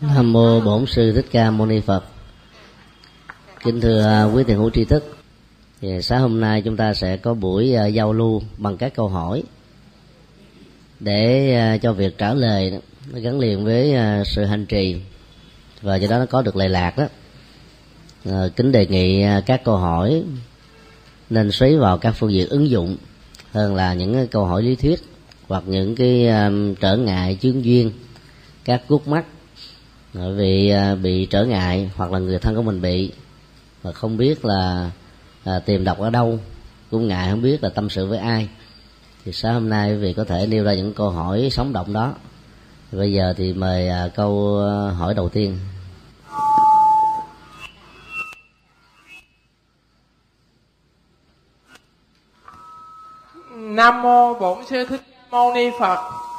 Nam mô Bổn sư Thích Ca Mâu Ni Phật. Kính thưa à, quý thiền hữu tri thức. Thì sáng hôm nay chúng ta sẽ có buổi à, giao lưu bằng các câu hỏi để à, cho việc trả lời nó gắn liền với sự hành trì và do đó nó có được lệ lạc đó. kính đề nghị các câu hỏi nên xoáy vào các phương diện ứng dụng hơn là những câu hỏi lý thuyết hoặc những cái trở ngại chướng duyên, các gút mắt vì à, bị trở ngại hoặc là người thân của mình bị mà không biết là à, tìm đọc ở đâu cũng ngại không biết là tâm sự với ai. Thì sáng hôm nay quý vị có thể nêu ra những câu hỏi sống động đó. Bây giờ thì mời à, câu à, hỏi đầu tiên. Nam mô bổn sư thích mâu ni phật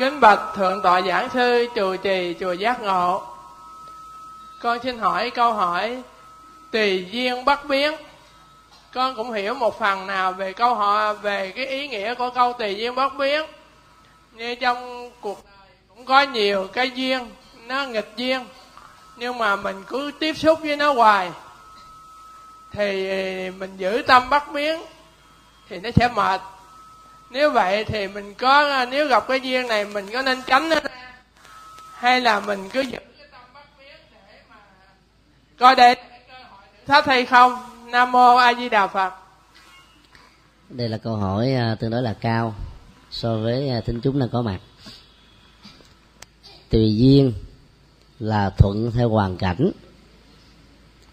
kính bạch thượng tọa giảng sư, chùa trì, chùa giác ngộ. Con xin hỏi câu hỏi tùy duyên bất biến. Con cũng hiểu một phần nào về câu hỏi về cái ý nghĩa của câu tùy duyên bất biến. Như trong cuộc đời cũng có nhiều cái duyên, nó nghịch duyên, nhưng mà mình cứ tiếp xúc với nó hoài. Thì mình giữ tâm bất biến, thì nó sẽ mệt nếu vậy thì mình có, nếu gặp cái duyên này mình có nên tránh nó ra? Hay là mình cứ giữ cái tâm bất biến để mà coi đây thách hay không? Nam mô a di đà phật. Đây là câu hỏi à, tương đối là cao so với à, tính chúng đang có mặt. Tùy duyên là thuận theo hoàn cảnh.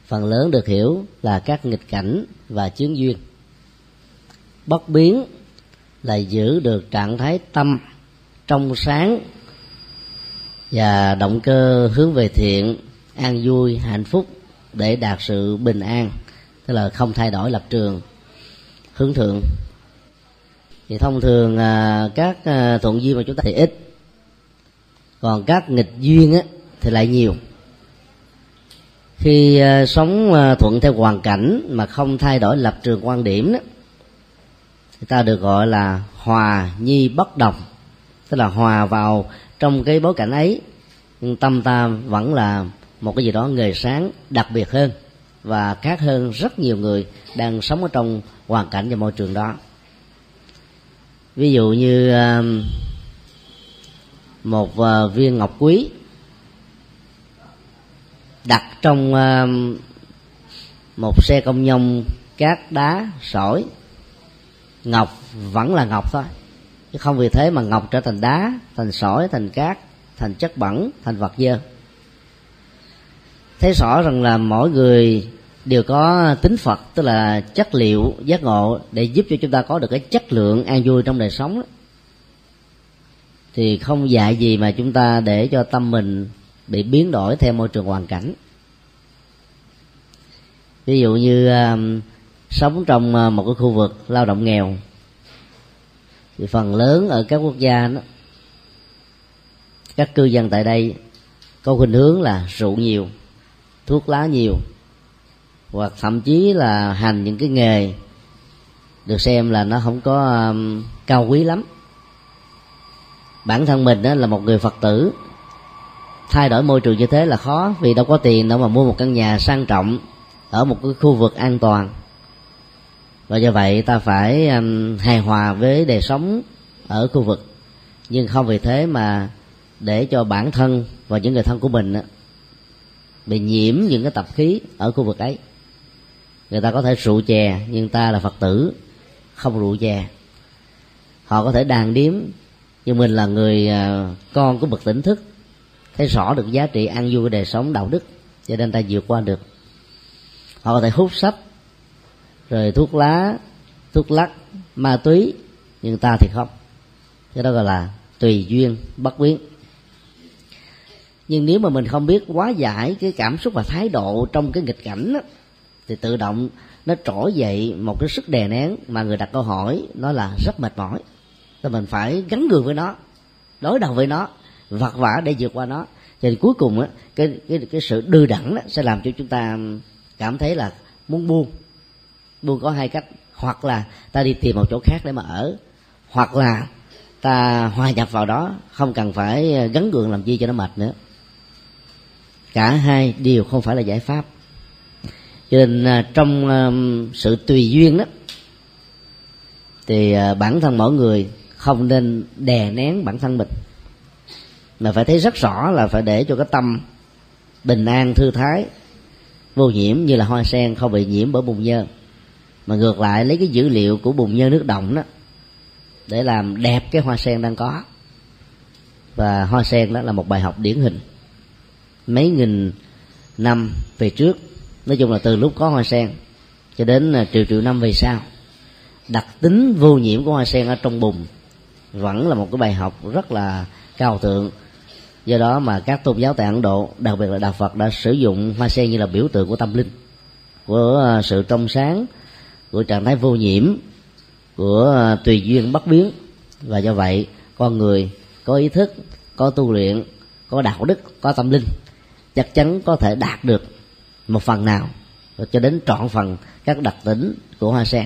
Phần lớn được hiểu là các nghịch cảnh và chướng duyên. Bất biến là giữ được trạng thái tâm trong sáng và động cơ hướng về thiện an vui hạnh phúc để đạt sự bình an tức là không thay đổi lập trường. Hướng thượng. Thì thông thường à, các à, thuận duyên mà chúng ta thì ít. Còn các nghịch duyên á, thì lại nhiều. Khi à, sống thuận theo hoàn cảnh mà không thay đổi lập trường quan điểm đó, thì ta được gọi là hòa nhi bất đồng. Tức là hòa vào trong cái bối cảnh ấy tâm ta vẫn là một cái gì đó người sáng, đặc biệt hơn và khác hơn rất nhiều người đang sống ở trong hoàn cảnh và môi trường đó. Ví dụ như um, một ờ, viên ngọc quý đặt trong um, một xe công nhông cát đá sỏi ngọc vẫn là ngọc thôi. Chứ không vì thế mà ngọc trở thành đá thành sỏi thành cát thành chất bẩn thành vật dơ. Thấy rõ rằng là mỗi người đều có tính phật tức là chất liệu giác ngộ để giúp cho chúng ta có được cái chất lượng an vui trong đời sống đó. thì không dạy gì mà chúng ta để cho tâm mình bị biến đổi theo môi trường hoàn cảnh. Ví dụ như uh, sống trong à, một cái khu vực lao động nghèo. Thì phần lớn ở các quốc gia đó các cư dân tại đây có khuynh hướng là rượu nhiều thuốc lá nhiều hoặc thậm chí là hành những cái nghề được xem là nó không có um, cao quý lắm. Bản thân mình đó là một người phật tử thay đổi môi trường như thế là khó vì đâu có tiền đâu mà mua một căn nhà sang trọng ở một cái khu vực an toàn và do vậy ta phải um, hài hòa với đời sống ở khu vực. Nhưng không vì thế mà để cho bản thân và những người thân của mình bị nhiễm những cái tập khí ở khu vực ấy. Người ta có thể rượu chè nhưng ta là phật tử không rượu chè. Họ có thể đàn điếm nhưng mình là người à, con của bậc tỉnh thức thấy rõ được giá trị ăn vui đời sống đạo đức cho nên ta vượt qua được. Họ có thể hút sách rồi thuốc lá thuốc lắc ma túy nhưng ta thì không. Cái đó gọi là tùy duyên bất biến. Nhưng nếu mà mình không biết quá giải cái cảm xúc và thái độ trong cái nghịch cảnh đó, thì tự động nó trỗi dậy một cái sức đè nén mà người đặt câu hỏi nó là rất mệt mỏi. Thì mình phải gắn gượng với nó đối đầu với nó vặt vả để vượt qua nó. Thì cuối cùng á cái cái cái sự đưa đẳng đó sẽ làm cho chúng ta cảm thấy là muốn buông luôn có hai cách. Hoặc là ta đi tìm một chỗ khác để mà ở. Hoặc là ta hòa nhập vào đó. Không cần phải ờ, gắn gượng làm chi cho nó mệt nữa. Cả hai đều không phải là giải pháp. Cho nên ờ, trong sự tùy duyên đó, thì ờ, bản thân mỗi người không nên đè nén bản thân mình, mà phải thấy rất rõ là phải để cho cái tâm bình an, thư thái, vô nhiễm như là hoa sen không bị nhiễm bởi bùn nhơ mà ngược lại lấy cái dữ liệu của bùn nhơ nước động đó, để làm đẹp cái hoa sen đang có. Và hoa sen đó là một bài học điển hình. Mấy nghìn năm về trước, nói chung là từ lúc có hoa sen cho đến à, triệu triệu năm về sau, đặc tính vô nhiễm của hoa sen ở trong bùn vẫn là một cái bài học rất là cao thượng. Do đó mà các tôn giáo tại ấn độ, đặc biệt là đạo phật, đã sử dụng hoa sen như là biểu tượng của tâm linh, của à, sự trong sáng của trạng thái vô nhiễm của à, tùy duyên bất biến. Và do vậy, con người có ý thức, có tu luyện, có đạo đức, có tâm linh, chắc chắn có thể đạt được một phần nào cho đến trọn phần các đặc tính của hoa sen.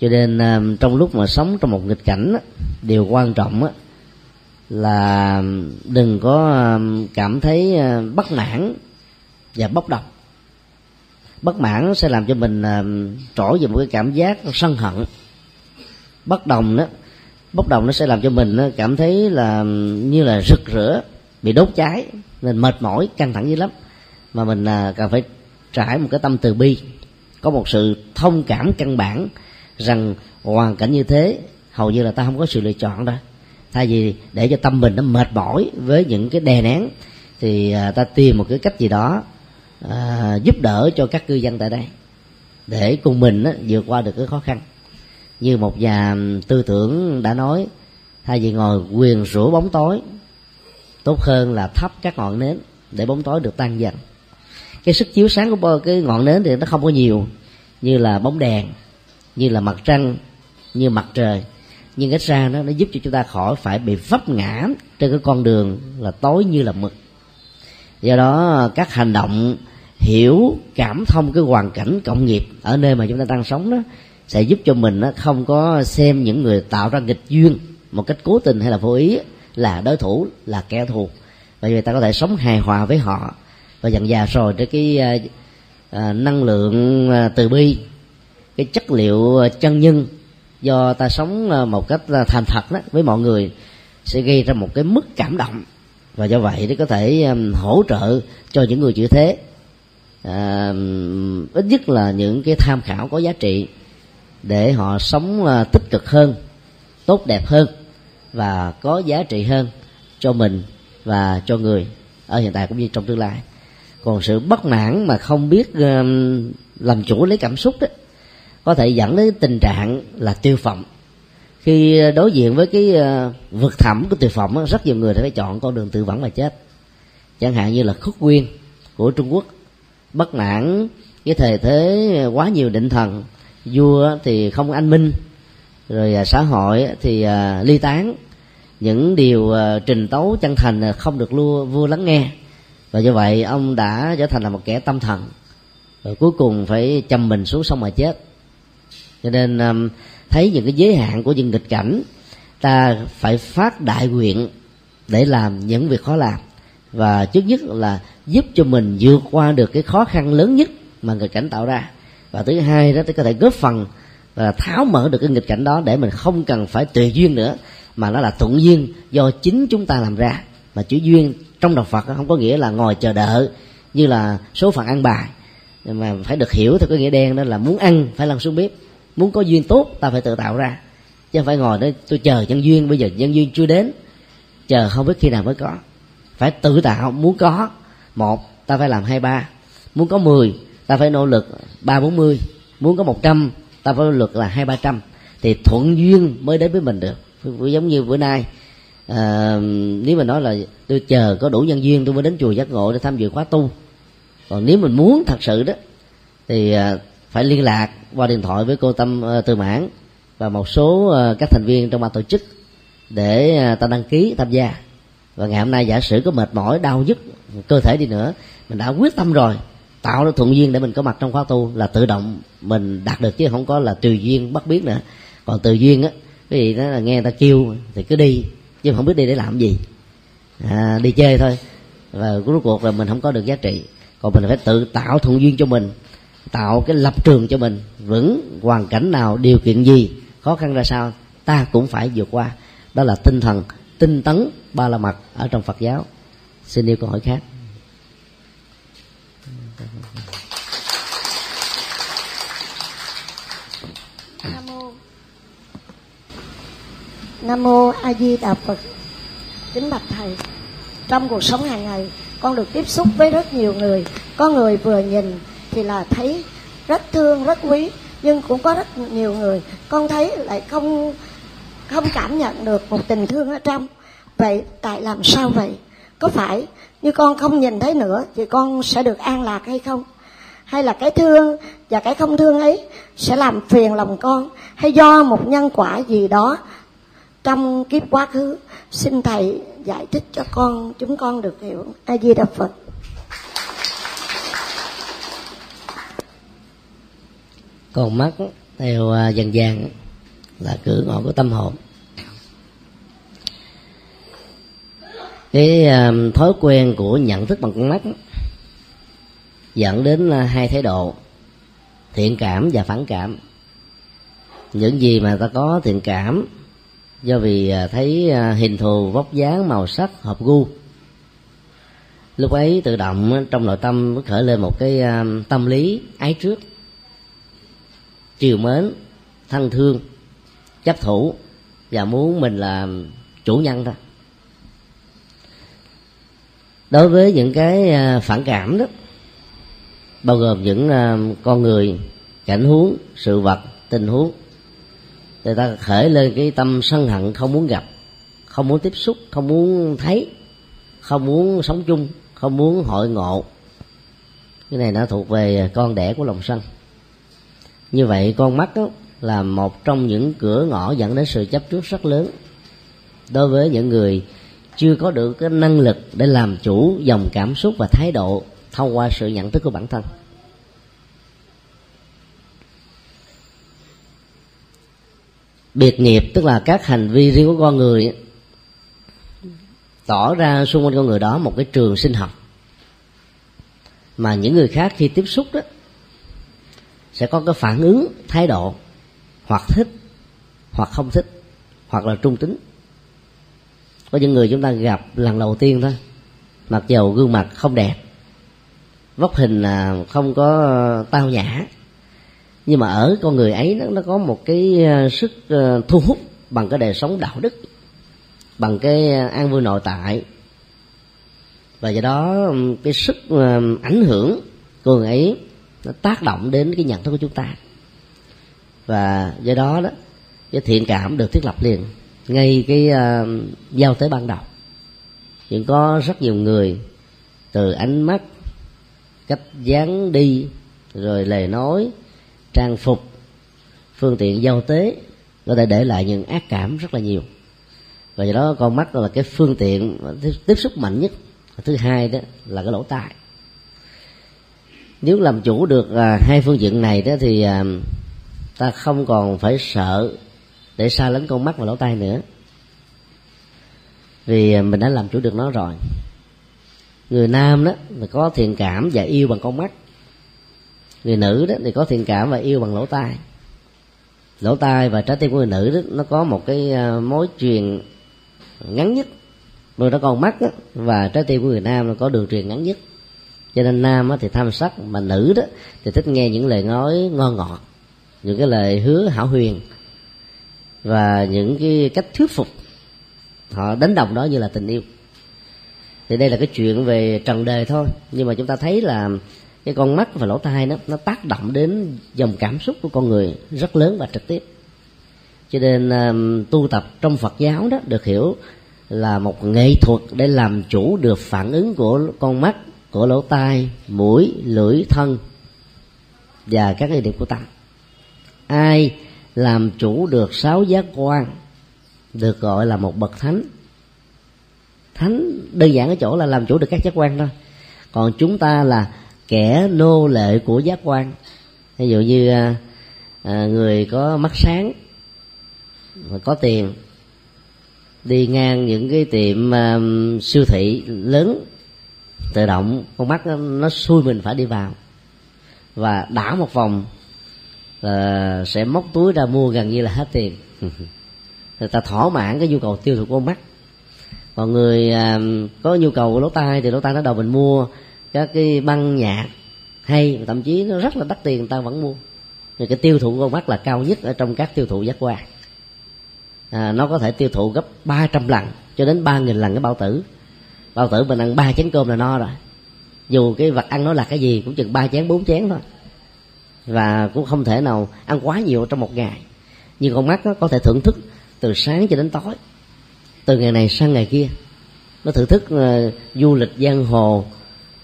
Cho nên à, trong lúc mà sống trong một nghịch cảnh điều quan trọng là đừng có à, cảm thấy bất mãn và bốc đồng bất mãn sẽ làm cho mình ờ, trỗi về một cái cảm giác sân hận. Bất đồng đó bốc đồng nó sẽ làm cho mình ờ, cảm thấy là như là rực rỡ, bị đốt cháy, nên mệt mỏi, căng thẳng dữ lắm. Mà mình ờ, cần phải trải một cái tâm từ bi, có một sự thông cảm căn bản rằng hoàn cảnh như thế, hầu như là ta không có sự lựa chọn đâu thay vì để cho tâm mình nó mệt mỏi với những cái đè nén, thì ta tìm một cái cách gì đó à, giúp đỡ cho các cư dân tại đây để cùng mình á, vượt qua được cái khó khăn. Như một nhà tư tưởng đã nói thay vì ngồi quyền rủa bóng tối tốt hơn là thắp các ngọn nến để bóng tối được tan dần. Cái sức chiếu sáng của cái ngọn nến thì nó không có nhiều như là bóng đèn như là mặt trăng như mặt trời. Nhưng ít ra nó nó giúp cho chúng ta khỏi phải bị vấp ngã trên cái con đường là tối như là mực. Do đó các hành động hiểu cảm thông cái hoàn cảnh cộng nghiệp ở nơi mà chúng ta đang sống đó sẽ giúp cho mình không có xem những người tạo ra nghịch duyên một cách cố tình hay là vô ý là đối thủ là kẻ thù. Bởi vì ta có thể sống hài hòa với họ và dần già rồi tới cái à, à năng lượng à, từ bi cái chất liệu à, chân nhân do ta sống một cách thành thật đó với mọi người sẽ gây ra một cái mức cảm động. Và do vậy để có thể hỗ trợ cho những người chữ thế à, ít nhất là những cái tham khảo có giá trị để họ sống à, tích cực hơn tốt đẹp hơn và có giá trị hơn cho mình và cho người ở hiện tại cũng như trong tương lai. Còn sự bất mãn mà không biết à, làm chủ lấy cảm xúc đó có thể dẫn đến tình trạng là tiêu phẩm khi đối diện với cái à, vực thẳm của tiêu phẩm rất nhiều người phải chọn con đường tự vẫn mà chết. Chẳng hạn như là khúc nguyên của trung quốc bất mãn cái thời thế quá nhiều định thần. Vua thì không anh minh, rồi à, xã hội thì à, ly tán. Những điều à, trình tấu chân thành không được lua vua lắng nghe. Và do vậy, ông đã trở thành là một kẻ tâm thần. Rồi cuối cùng phải châm mình xuống sông mà chết. Cho nên thấy những cái giới hạn của những nghịch cảnh, ta phải phát đại nguyện để làm những việc khó làm. Và trước nhất là giúp cho mình vượt qua được cái khó khăn lớn nhất mà nghịch cảnh tạo ra. Và thứ hai đó thì có thể góp phần và tháo mở được cái nghịch cảnh đó để mình không cần phải tùy duyên nữa, mà nó là thuận duyên do chính chúng ta làm ra. Mà chữ duyên trong đạo Phật không có nghĩa là ngồi chờ đợi như là số phận ăn bài. Mà phải được hiểu theo cái nghĩa đen đó là muốn ăn phải làm xuống bếp, muốn có duyên tốt ta phải tự tạo ra. Chứ không phải ngồi đó tôi chờ nhân duyên, bây giờ nhân duyên chưa đến, chờ không biết khi nào mới có. Phải tự tạo, muốn có một ta phải làm hai ba. Muốn có mười ta phải nỗ lực ba bốn mươi. Muốn có một trăm ta phải nỗ lực là hai ba trăm. Thì thuận duyên mới đến với mình được. Giống như bữa nay à, nếu mà nói là tôi chờ có đủ nhân duyên tôi mới đến chùa giác ngộ để tham dự khóa tu. Còn nếu mình muốn thật sự đó thì à, phải liên lạc qua điện thoại với cô tâm ờ, à, từ mãn và một số à, các thành viên trong ban tổ chức để à, ta đăng ký tham gia và ngày hôm nay giả sử có mệt mỏi đau nhức cơ thể đi nữa mình đã quyết tâm rồi tạo ra thuận duyên để mình có mặt trong khóa tu là tự động mình đạt được chứ không có là tùy duyên bắt biết nữa. Còn tự duyên á cái gì đó là nghe người ta kêu thì cứ đi chứ không biết đi để làm gì. À, đi chơi thôi. Và cuối cuộc là mình không có được giá trị. Còn mình phải tự tạo thuận duyên cho mình tạo cái lập trường cho mình. Vững hoàn cảnh nào điều kiện gì khó khăn ra sao ta cũng phải vượt qua. Đó là tinh thần tinh tấn ba la mật ở trong phật giáo. Xin yêu câu hỏi khác. Nam mô. Nam mô a di đà phật. Kính bạch thầy, trong cuộc sống hàng ngày, con được tiếp xúc với rất nhiều người. Có người vừa nhìn thì là thấy rất thương, rất quý, nhưng cũng có rất nhiều người. Con thấy lại không không cảm nhận được một tình thương ở trong. Vậy tại làm sao vậy? Có phải như con không nhìn thấy nữa thì con sẽ được an lạc hay không? Hay là cái thương và cái không thương ấy sẽ làm phiền lòng con hay do một nhân quả gì đó trong kiếp quá khứ? Xin thầy giải thích cho con, chúng con được hiểu. A di đà phật còn mắt theo dần dần là cửa ngõ của tâm hồn. Cái uh, thói quen của nhận thức bằng con mắt dẫn đến uh, hai thái độ thiện cảm và phản cảm. Những gì mà ta có thiện cảm do vì uh, thấy uh, hình thù vóc dáng màu sắc hợp gu. Lúc ấy tự động trong nội tâm mới khởi lên một cái uh, tâm lý ái trước chiều mến thân thương chấp thủ và muốn mình là chủ nhân thôi đối với những cái à, phản cảm đó, bao gồm những à, con người, cảnh huống, sự vật, tình huống, người ta khởi lên cái tâm sân hận, không muốn gặp, không muốn tiếp xúc, không muốn thấy, không muốn sống chung, không muốn hội ngộ. Cái này nó thuộc về con đẻ của lòng sân. Như vậy con mắt đó là một trong những cửa ngõ dẫn đến sự chấp trước rất lớn. Đối với những người chưa có được cái năng lực để làm chủ dòng cảm xúc và thái độ thông qua sự nhận thức của bản thân. Biệt nghiệp tức là các hành vi riêng của con người tỏ ra xung quanh con người đó một cái trường sinh học. Mà những người khác khi tiếp xúc đó, sẽ có cái phản ứng, thái độ hoặc thích hoặc không thích hoặc là trung tính. Có những người chúng ta gặp lần đầu tiên thôi mặc dầu gương mặt không đẹp vóc hình là không có ờ, tao nhã nhưng mà ở con người ấy nó, nó có một cái ờ, sức ờ, thu hút bằng cái đời sống đạo đức bằng cái an vui nội tại. Và do đó cái sức ảnh hưởng của người ấy nó tác động đến cái nhận thức của chúng ta và do đó đó cái thiện cảm được thiết lập liền. Ngay cái uh, giao tế ban đầu. Nhưng có rất nhiều người từ ánh mắt cách dáng đi rồi lời nói trang phục phương tiện giao tế có thể để lại những ác cảm rất là nhiều. Và do đó con mắt là cái phương tiện tiếp xúc mạnh nhất. Thứ hai đó là cái lỗ tai. Nếu làm chủ được à, hai phương diện này đó thì à, ta không còn phải sợ để xa lấn con mắt và lỗ tai nữa. Vì mình đã làm chủ được nó rồi. Người nam đó thì có thiện cảm và yêu bằng con mắt. Người nữ đó thì có thiện cảm và yêu bằng lỗ tai. Lỗ tai và trái tim của người nữ đó nó có một cái ờ, mối truyền ngắn nhất. Rồi nó còn mắt đó, và trái tim của người nam nó có đường truyền ngắn nhất. Cho nên nam thì tham sắc mà nữ đó thì thích nghe những lời nói ngon ngọt những cái lời hứa hảo huyền và những cái cách thuyết phục họ đánh đồng đó như là tình yêu. Thì đây là cái chuyện về trần đề thôi nhưng mà chúng ta thấy là cái con mắt và lỗ tai nó nó tác động đến dòng cảm xúc của con người rất lớn và trực tiếp. Cho nên um, tu tập trong phật giáo đó được hiểu là một nghệ thuật để làm chủ được phản ứng của con mắt của lỗ tai mũi lưỡi thân và các cái điểm của tâm ai làm chủ được sáu giác quan được gọi là một bậc thánh? Thánh đơn giản ở chỗ là làm chủ được các giác quan thôi. Còn chúng ta là kẻ nô lệ của giác quan. Ví dụ như à, à người có mắt sáng có tiền đi ngang những cái tiệm à, siêu thị lớn tự động con mắt nó, nó xui mình phải đi vào và đảo một vòng là sẽ móc túi ra mua gần như là hết tiền. Người ta thỏa mãn cái nhu cầu tiêu thụ của con mắt còn người à, có nhu cầu lỗ tai thì lỗ tai nó đầu mình mua các cái băng nhạc hay thậm chí nó rất là đắt tiền người ta vẫn mua. Thì cái tiêu thụ của con mắt là cao nhất ở trong các tiêu thụ giác quan. À, nó có thể tiêu thụ gấp 300 lần cho đến ba nghìn lần cái bao tử. Bao tử mình ăn ba chén cơm là no rồi. Dù cái vật ăn nó là cái gì cũng chừng ba chén bốn chén thôi và cũng không thể nào ăn quá nhiều trong một ngày. Nhưng con mắt nó có thể thưởng thức từ sáng cho đến tối. Từ ngày này sang ngày kia nó thưởng thức uh, du lịch giang hồ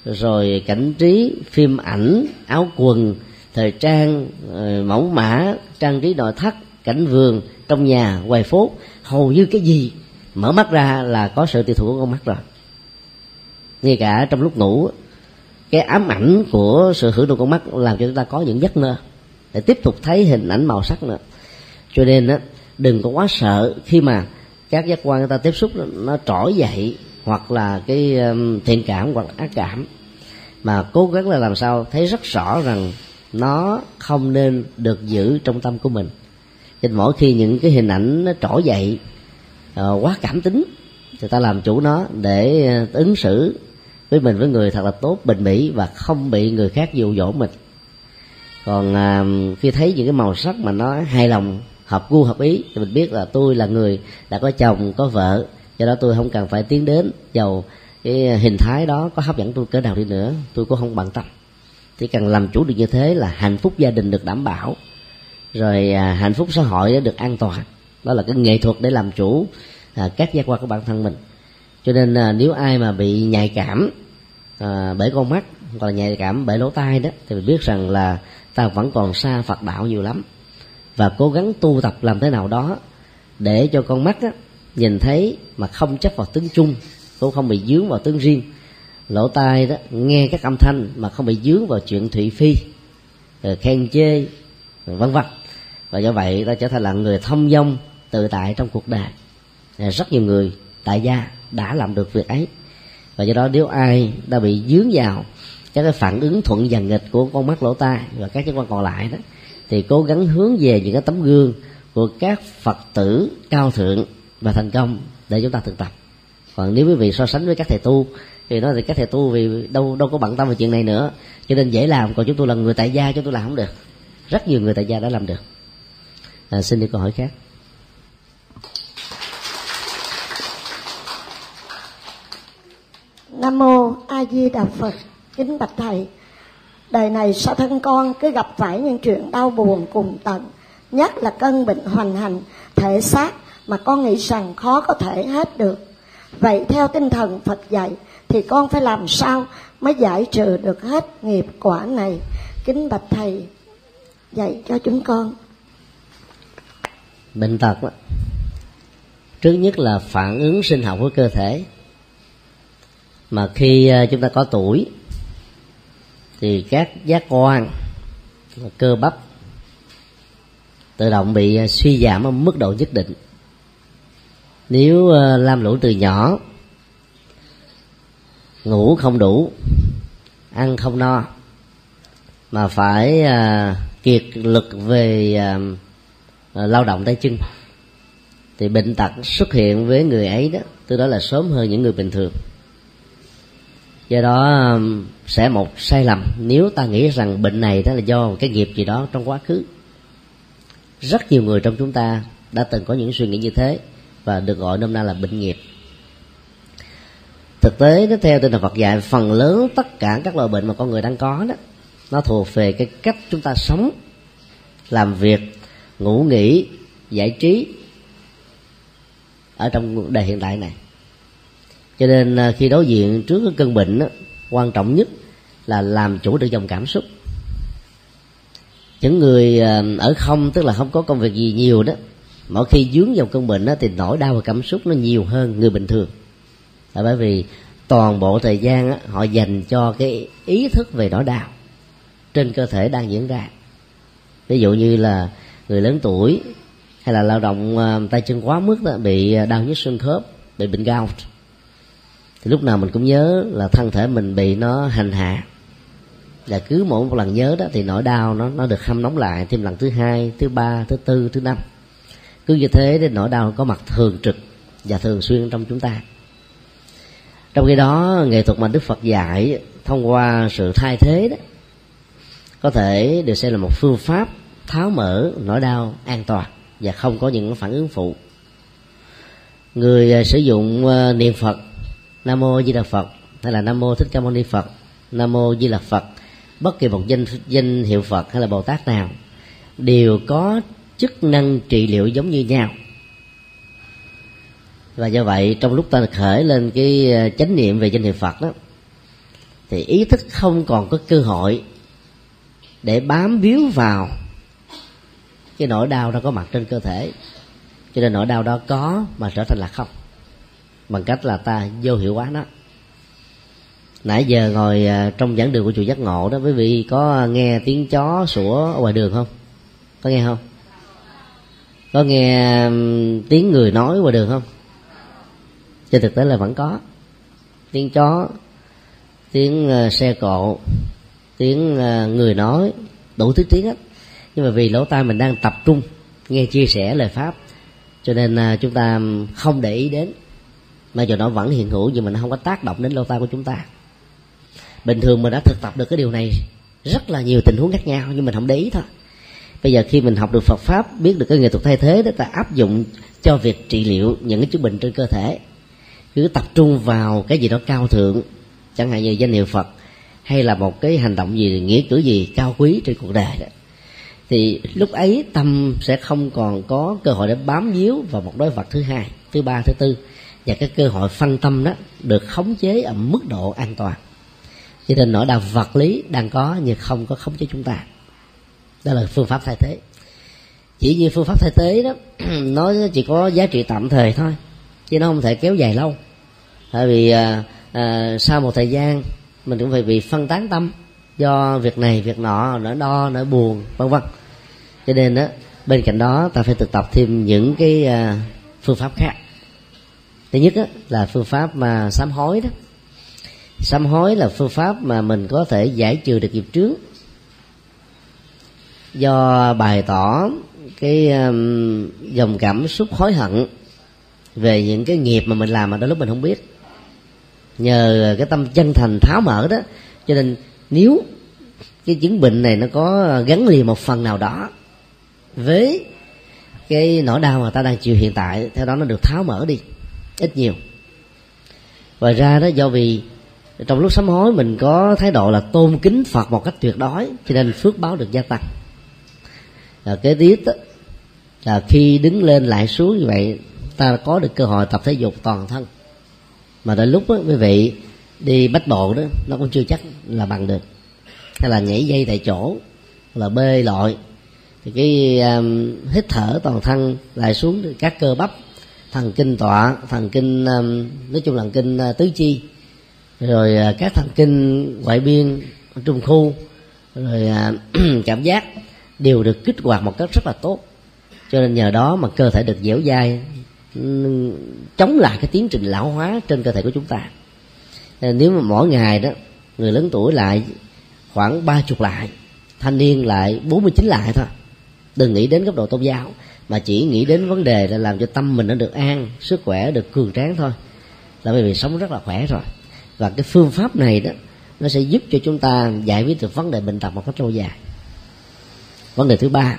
rồi cảnh trí phim ảnh áo quần thời trang uh, mẫu mã trang trí nội thất cảnh vườn trong nhà ngoài phố. Hầu như cái gì mở mắt ra là có sự tiêu thụ của con mắt rồi. Ngay cả trong lúc ngủ cái ám ảnh của sự hưởng thụ con mắt làm cho chúng ta có những giấc mơ để tiếp tục thấy hình ảnh màu sắc nữa. Cho nên á đừng có quá sợ khi mà các giác quan người ta tiếp xúc nó trỗi dậy hoặc là cái um, thiện cảm hoặc là ác cảm. Mà cố gắng là làm sao thấy rất rõ rằng nó không nên được giữ trong tâm của mình. Nên mỗi khi những cái hình ảnh nó trỗi dậy uh, quá cảm tính thì ta làm chủ nó để ờ, ứng xử với mình với người thật là tốt bình mỹ và không bị người khác dụ dỗ mình. Còn à, khi thấy những cái màu sắc mà nó hài lòng hợp gu hợp ý thì mình biết là tôi là người đã có chồng có vợ. Do đó tôi không cần phải tiến đến giàu cái hình thái đó có hấp dẫn tôi cỡ nào đi nữa. Tôi cũng không bận tâm. Chỉ cần làm chủ được như thế là hạnh phúc gia đình được đảm bảo. Rồi à, hạnh phúc xã hội được an toàn. Đó là cái nghệ thuật để làm chủ à, các giác quan của bản thân mình cho nên à, nếu ai mà bị nhạy cảm à, bởi con mắt hoặc là nhạy cảm bởi lỗ tai đó thì mình biết rằng là ta vẫn còn xa phật đạo nhiều lắm. Và cố gắng tu tập làm thế nào đó để cho con mắt á, nhìn thấy mà không chấp vào tướng chung cũng không bị dướng vào tướng riêng. Lỗ tai đó nghe các âm thanh mà không bị dướng vào chuyện thị phi rồi khen chê vân vân. Và do vậy ta trở thành là người thông dong tự tại trong cuộc đời. Rất nhiều người tại gia đã làm được việc ấy. Và do đó nếu ai đã bị dướng vào các cái phản ứng thuận dần nghịch của con mắt lỗ tai và các giác quan còn lại đó thì cố gắng hướng về những cái tấm gương của các phật tử cao thượng và thành công để chúng ta thực tập. Còn nếu quý vị so sánh với các thầy tu thì nói thì các thầy tu vì đâu đâu có bận tâm về chuyện này nữa cho nên dễ làm. Còn chúng tôi là người tại gia chúng tôi làm không được. Rất nhiều người tại gia đã làm được. À, xin đi câu hỏi khác. Nam mô a di đà phật. Kính bạch thầy, đời này sao thân con cứ gặp phải những chuyện đau buồn cùng tận, nhất là cân bệnh hoành hành, thể xác mà con nghĩ rằng khó có thể hết được. Vậy theo tinh thần phật dạy thì con phải làm sao mới giải trừ được hết nghiệp quả này? Kính bạch thầy dạy cho chúng con. Bệnh tật đó. trước nhất là phản ứng sinh học của cơ thể mà khi à, chúng ta có tuổi, thì các giác quan cơ bắp tự động bị à, suy giảm ở mức độ nhất định. Nếu à, lam lũ từ nhỏ, ngủ không đủ, ăn không no, mà phải kiệt lực về lao động tay chân, thì bệnh tật xuất hiện với người ấy đó, từ đó là sớm hơn những người bình thường do đó um, sẽ một sai lầm. Nếu ta nghĩ rằng bệnh này đó là do một cái nghiệp gì đó trong quá khứ. Rất nhiều người trong chúng ta đã từng có những suy nghĩ như thế và được gọi nôm na là bệnh nghiệp. Thực tế, nó theo tinh thần Phật dạy, phần lớn tất cả các loại bệnh mà con người đang có đó, nó thuộc về cái cách chúng ta sống, làm việc, ngủ nghỉ, giải trí ở trong đời hiện tại này cho nên à, khi đối diện trước cái cơn bệnh đó, quan trọng nhất là làm chủ được dòng cảm xúc. Những người à, ở không tức là không có công việc gì nhiều đó mỗi khi dướng vào cơn bệnh đó, thì nỗi đau và cảm xúc nó nhiều hơn người bình thường. Là bởi vì toàn bộ thời gian đó, họ dành cho cái ý thức về nỗi đau trên cơ thể đang diễn ra. Ví dụ như là người lớn tuổi hay là lao động à, tay chân quá mức đó, bị đau nhức xương khớp bị bệnh gout thì lúc nào mình cũng nhớ là thân thể mình bị nó hành hạ. Và cứ mỗi một lần nhớ đó thì nỗi đau nó nó được hâm nóng lại thêm lần thứ hai, thứ ba, thứ tư, thứ năm. Cứ như thế thì nỗi đau có mặt thường trực và thường xuyên trong chúng ta. Trong khi đó, nghệ thuật mà đức phật dạy thông qua sự thay thế đó, có thể được xem là một phương pháp tháo mở nỗi đau an toàn và không có những phản ứng phụ. Người à, sử dụng à, niệm phật nam mô di đà phật, hay là nam mô thích ca mâu ni phật, nam mô di lặc phật. Bất kỳ một danh danh hiệu phật hay là bồ tát nào đều có chức năng trị liệu giống như nhau. Và do vậy, trong lúc ta khởi lên cái ờ, chánh niệm về danh hiệu phật đó, thì ý thức không còn có cơ hội để bám víu vào cái nỗi đau đó có mặt trên cơ thể. Cho nên nỗi đau đó có mà trở thành là không bằng cách là ta vô hiệu hóa nó. Nãy giờ ngồi à, trong giảng đường của chùa giác ngộ đó, quý vị có nghe tiếng chó sủa ở ngoài đường không? Có nghe không? Có nghe tiếng người nói ngoài đường không? Trên thực tế là vẫn có. Tiếng chó, tiếng à, xe cộ, tiếng à, người nói, đủ thứ tiếng hết. Nhưng mà vì lỗ tai mình đang tập trung nghe chia sẻ lời pháp, cho nên chúng ta không để ý đến mà giờ nó vẫn hiện hữu nhưng mà nó không có tác động đến lô tai của chúng ta. Bình thường mình đã thực tập được cái điều này, rất là nhiều tình huống khác nhau, nhưng mình không để ý thôi. Bây giờ khi mình học được Phật pháp, biết được cái nghệ thuật thay thế đó, ta áp dụng cho việc trị liệu những cái chứng bệnh trên cơ thể. Cứ tập trung vào cái gì đó cao thượng, chẳng hạn như danh hiệu Phật, hay là một cái hành động gì, nghĩa cử gì cao quý trên cuộc đời đó, thì lúc ấy tâm sẽ không còn có cơ hội để bám víu vào một đối vật thứ hai, thứ ba, thứ tư và cái cơ hội phân tâm đó được khống chế ở mức độ an toàn. Cho nên nỗi đau vật lý đang có nhưng không có khống chế chúng ta. Đó là phương pháp thay thế. Chỉ như phương pháp thay thế đó nó chỉ có giá trị tạm thời thôi chứ nó không thể kéo dài lâu. Tại vì à, à, sau một thời gian mình cũng phải bị phân tán tâm do việc này việc nọ nỗi đo nỗi buồn vân vân. Cho nên đó bên cạnh đó ta phải thực tập thêm những cái à, phương pháp khác thứ nhất đó, là phương pháp mà sám hối đó. Sám hối là phương pháp mà mình có thể giải trừ được nghiệp trước. Do bày tỏ cái um, dòng cảm xúc hối hận về những cái nghiệp mà mình làm mà đôi lúc mình không biết. Nhờ cái tâm chân thành tháo mở đó cho nên nếu cái chứng bệnh này nó có gắn liền một phần nào đó với cái nỗi đau mà ta đang chịu hiện tại theo đó nó được tháo mở đi ít nhiều. Ngoài ra đó do vì trong lúc sám hối mình có thái độ là tôn kính phật một cách tuyệt đối cho nên phước báo được gia tăng. Và kế tiếp đó, là khi đứng lên lại xuống như vậy ta có được cơ hội tập thể dục toàn thân. Mà đến lúc đó, quý vị đi bách bộ đó nó cũng chưa chắc là bằng được. Hay là nhảy dây tại chỗ là bê lội thì cái um, hít thở toàn thân lại xuống các cơ bắp thần kinh tọa, thần kinh um, nói chung là thần kinh uh, tứ chi. Rồi uh, các thần kinh ngoại biên, trung khu, rồi uh, cảm giác đều được kích hoạt một cách rất là tốt. Cho nên nhờ đó mà cơ thể được dẻo dai chống lại cái tiến trình lão hóa trên cơ thể của chúng ta. Nếu mà mỗi ngày đó, người lớn tuổi lại khoảng ba chục lại, thanh niên lại bốn mươi chín lại thôi, đừng nghĩ đến góc độ tôn giáo mà chỉ nghĩ đến vấn đề là làm cho tâm mình nó được an, sức khỏe được cường tráng thôi. Là bởi vì sống rất là khỏe rồi. Và cái phương pháp này đó, nó sẽ giúp cho chúng ta giải quyết được vấn đề bệnh tật một cách lâu dài. Vấn đề thứ ba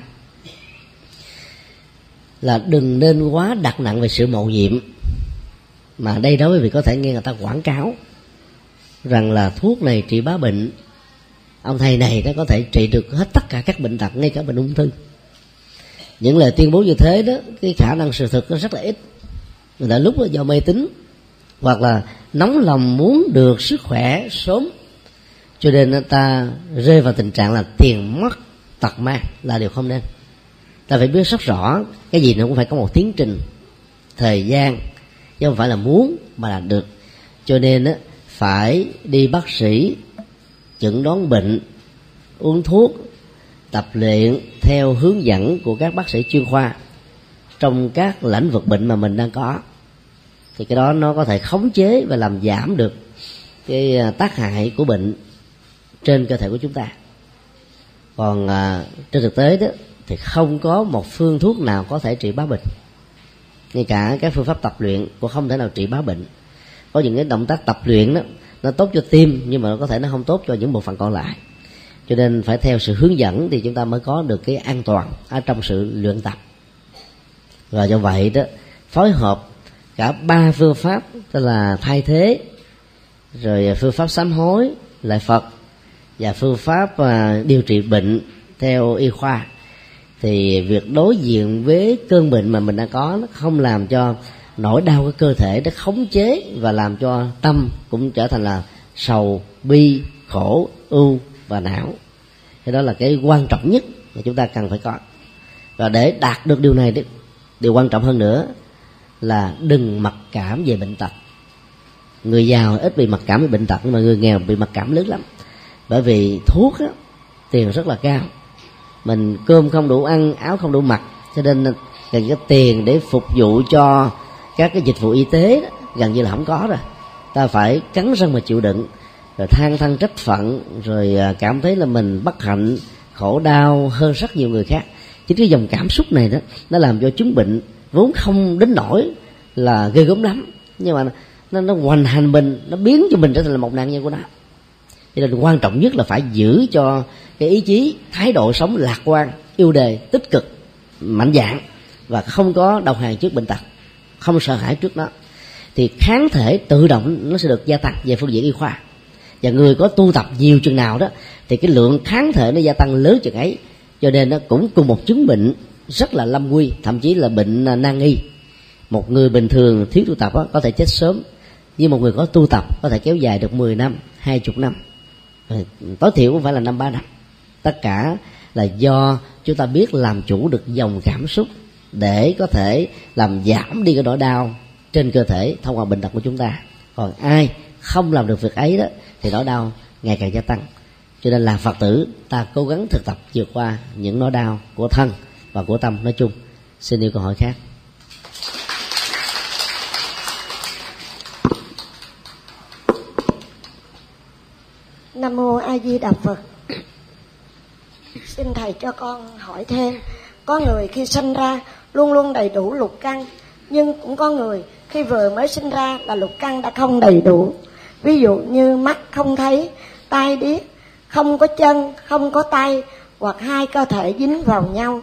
là đừng nên quá đặt nặng về sự mầu nhiệm. Mà đây đó quý vị có thể nghe người ta quảng cáo rằng là thuốc này trị bá bệnh. Ông thầy này nó có thể trị được hết tất cả các bệnh tật, ngay cả bệnh ung thư những lời tuyên bố như thế đó, cái khả năng sự thực nó rất là ít. Người ta lúc đó do mê tín, hoặc là nóng lòng muốn được sức khỏe sớm, cho nên người ta rơi vào tình trạng là tiền mất tật mang là điều không nên. Ta phải biết rất rõ, cái gì nó cũng phải có một tiến trình, thời gian, chứ không phải là muốn mà là được. Cho nên á, phải đi bác sĩ chẩn đoán bệnh, uống thuốc tập luyện theo hướng dẫn của các bác sĩ chuyên khoa trong các lĩnh vực bệnh mà mình đang có. Thì cái đó nó có thể khống chế và làm giảm được cái à, tác hại của bệnh trên cơ thể của chúng ta. Còn à, trên thực tế đó thì không có một phương thuốc nào có thể trị bá bệnh. Ngay cả các phương pháp tập luyện cũng không thể nào trị bá bệnh. Có những cái động tác tập luyện đó nó tốt cho tim nhưng mà nó có thể nó không tốt cho những bộ phận còn lại cho nên phải theo sự hướng dẫn thì chúng ta mới có được cái an toàn ở trong sự luyện tập. Và do vậy đó, phối hợp cả ba phương pháp, tức là thay thế, rồi phương pháp sám hối lại phật, và phương pháp à, điều trị bệnh theo y khoa, thì việc đối diện với cơn bệnh mà mình đang có nó không làm cho nỗi đau của cơ thể nó khống chế và làm cho tâm cũng trở thành là sầu, bi, khổ ưu và não. Cái đó là cái quan trọng nhất mà chúng ta cần phải có. Và để đạt được điều này điều quan trọng hơn nữa là đừng mặc cảm về bệnh tật. Người giàu ít bị mặc cảm về bệnh tật nhưng mà người nghèo bị mặc cảm lớn lắm. Bởi vì thuốc á, tiền rất là cao. Mình cơm không đủ ăn áo không đủ mặc cho nên cần cái tiền để phục vụ cho các cái dịch vụ y tế đó, gần như là không có rồi. Ta phải cắn răng mà chịu đựng rồi than thân trách phận, rồi à, cảm thấy là mình bất hạnh, khổ đau hơn rất nhiều người khác. Chính cái dòng cảm xúc này đó, nó làm cho chứng bệnh vốn không đến nổi là ghê gớm lắm. Nhưng mà nó nó hoành hành mình, nó biến cho mình trở thành là một nạn nhân của nó. Cho nên quan trọng nhất là phải giữ cho cái ý chí, thái độ sống lạc quan, yêu đề, tích cực, mạnh dạng và không có đầu hàng trước bệnh tật, không sợ hãi trước nó. Thì kháng thể tự động nó sẽ được gia tăng về phương diện y khoa và người có tu tập nhiều chừng nào đó thì cái lượng kháng thể nó gia tăng lớn chừng ấy. Cho nên nó cũng cùng một chứng bệnh rất là lâm nguy thậm chí là bệnh à, nan y. Một người bình thường thiếu tu tập đó, có thể chết sớm nhưng một người có tu tập có thể kéo dài được 10 năm hai chục năm. Ờ, tối thiểu cũng phải là năm ba năm. Tất cả là do chúng ta biết làm chủ được dòng cảm xúc để có thể làm giảm đi cái nỗi đau trên cơ thể thông qua bệnh tật của chúng ta. Còn ai không làm được việc ấy đó thì nỗi đau ngày càng gia tăng. Cho nên là phật tử, ta cố gắng thực tập vượt qua những nỗi đau của thân và của tâm nói chung. Xin yêu câu hỏi khác. Nam mô a di đà phật. Xin thầy cho con hỏi thêm. Có người khi sinh ra luôn luôn đầy đủ lục căn, nhưng cũng có người khi vừa mới sinh ra là lục căn đã không đầy đủ ví dụ như mắt không thấy, tai điếc, không có chân, không có tay, hoặc hai cơ thể dính vào nhau.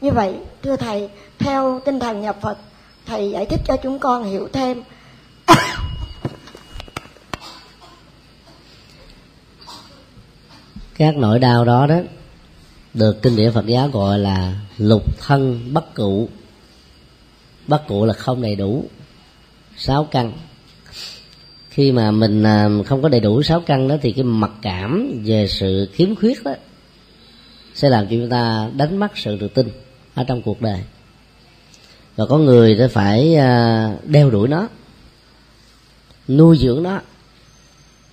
Như vậy, thưa thầy, theo tinh thần nhập phật, thầy giải thích cho chúng con hiểu thêm. Các nỗi đau đó đó được kinh điển Phật giáo gọi là lục thân bất cụ bất cụ là không đầy đủ. Sáu căn khi mà mình à, không có đầy đủ sáu căn đó thì cái mặc cảm về sự khiếm khuyết đó sẽ làm cho chúng ta đánh mất sự tự tin ở trong cuộc đời. Và có người sẽ phải à, đeo đuổi nó, nuôi dưỡng nó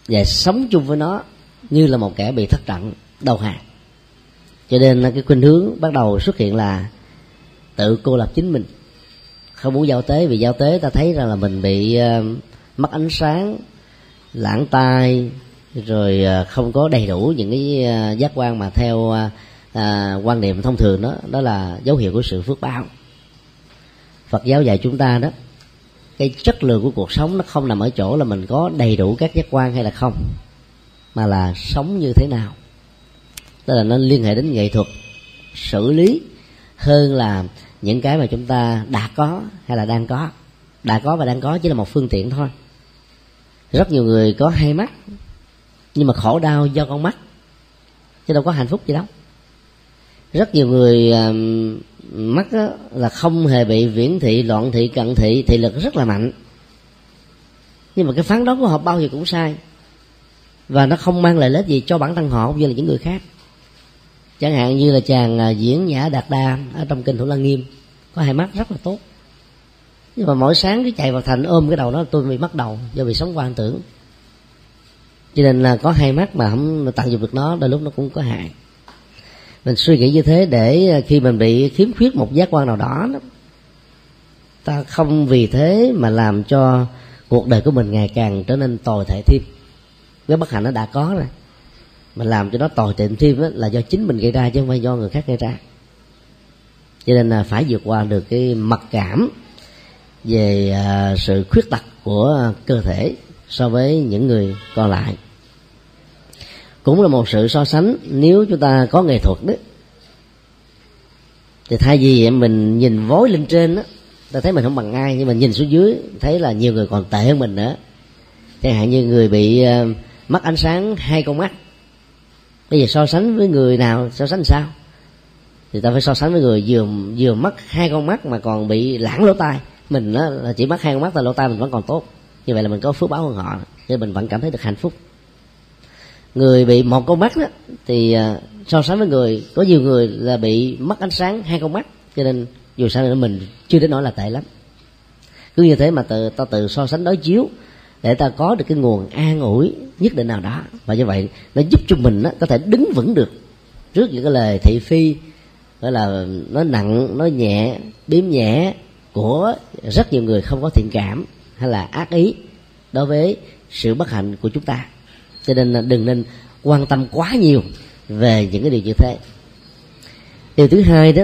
và sống chung với nó như là một kẻ bị thất trận đầu hàng cho nên cái khuynh hướng bắt đầu xuất hiện là tự cô lập chính mình. Không muốn giao tế vì giao tế ta thấy rằng là mình bị à, mất ánh sáng lãng tai rồi à, không có đầy đủ những cái à, giác quan mà theo à, à, quan niệm thông thường đó đó là dấu hiệu của sự phước báo. Phật giáo dạy chúng ta đó cái chất lượng của cuộc sống nó không nằm ở chỗ là mình có đầy đủ các giác quan hay là không mà là sống như thế nào. Tức là nó liên hệ đến nghệ thuật xử lý hơn là những cái mà chúng ta đã có hay là đang có. Đã có và đang có chỉ là một phương tiện thôi rất nhiều người có hai mắt, nhưng mà khổ đau do con mắt. Chứ đâu có hạnh phúc gì đâu. Rất nhiều người mắt đó là không hề bị viễn thị, loạn thị, cận thị thị lực rất là mạnh. Nhưng mà cái phán đoán của họ bao giờ cũng sai. Và nó không mang lại lợi ích gì cho bản thân họ cũng như là những người khác. Chẳng hạn như là chàng à, diễn nhã đạt đa ở trong kinh thủ lăng nghiêm, có hai mắt rất là tốt nhưng mà mỗi sáng cứ chạy vào thành ôm cái đầu đó tôi bị mất đầu do bị sống quan tưởng. Cho nên là có hai mắt mà không tận dụng được nó đôi lúc nó cũng có hại. Mình suy nghĩ như thế để khi mình bị khiếm khuyết một giác quan nào đó, đó ta không vì thế mà làm cho cuộc đời của mình ngày càng trở nên tồi tệ thêm. Cái bất hạnh nó đã có rồi mà làm cho nó tồi tệ thêm đó, là do chính mình gây ra chứ không phải do người khác gây ra. Cho nên là phải vượt qua được cái mặc cảm về à, sự khuyết tật của cơ thể so với những người còn lại. Cũng là một sự so sánh nếu chúng ta có nghệ thuật đấy thì thay vì mình nhìn vối lên trên đó ta thấy mình không bằng ai, nhưng mà nhìn xuống dưới, thấy là nhiều người còn tệ hơn mình nữa. Chẳng hạn như người bị à, mất ánh sáng hai con mắt. Bây giờ so sánh với người nào, so sánh sao? Thì ta phải so sánh với người vừa vừa mất hai con mắt mà còn bị lãng lỗ tai mình đó là chỉ mất hai con mắt tại lỗ tai mình vẫn còn tốt. Như vậy là mình có phước báo hơn họ nên mình vẫn cảm thấy được hạnh phúc. Người bị một con mắt đó thì à, so sánh với người có nhiều người là bị mất ánh sáng hai con mắt cho nên dù sao nữa mình chưa đến nỗi là tệ lắm. Cứ như thế mà tự ta tự so sánh đối chiếu để ta có được cái nguồn an ủi nhất định nào đó. Và như vậy nó giúp cho mình đó, có thể đứng vững được trước những cái lời thị phi gọi là nó nặng nó nhẹ biếm nhẹ của rất nhiều người không có thiện cảm hay là ác ý đối với sự bất hạnh của chúng ta. Cho nên đừng nên quan tâm quá nhiều về những cái điều như thế. Điều thứ hai đó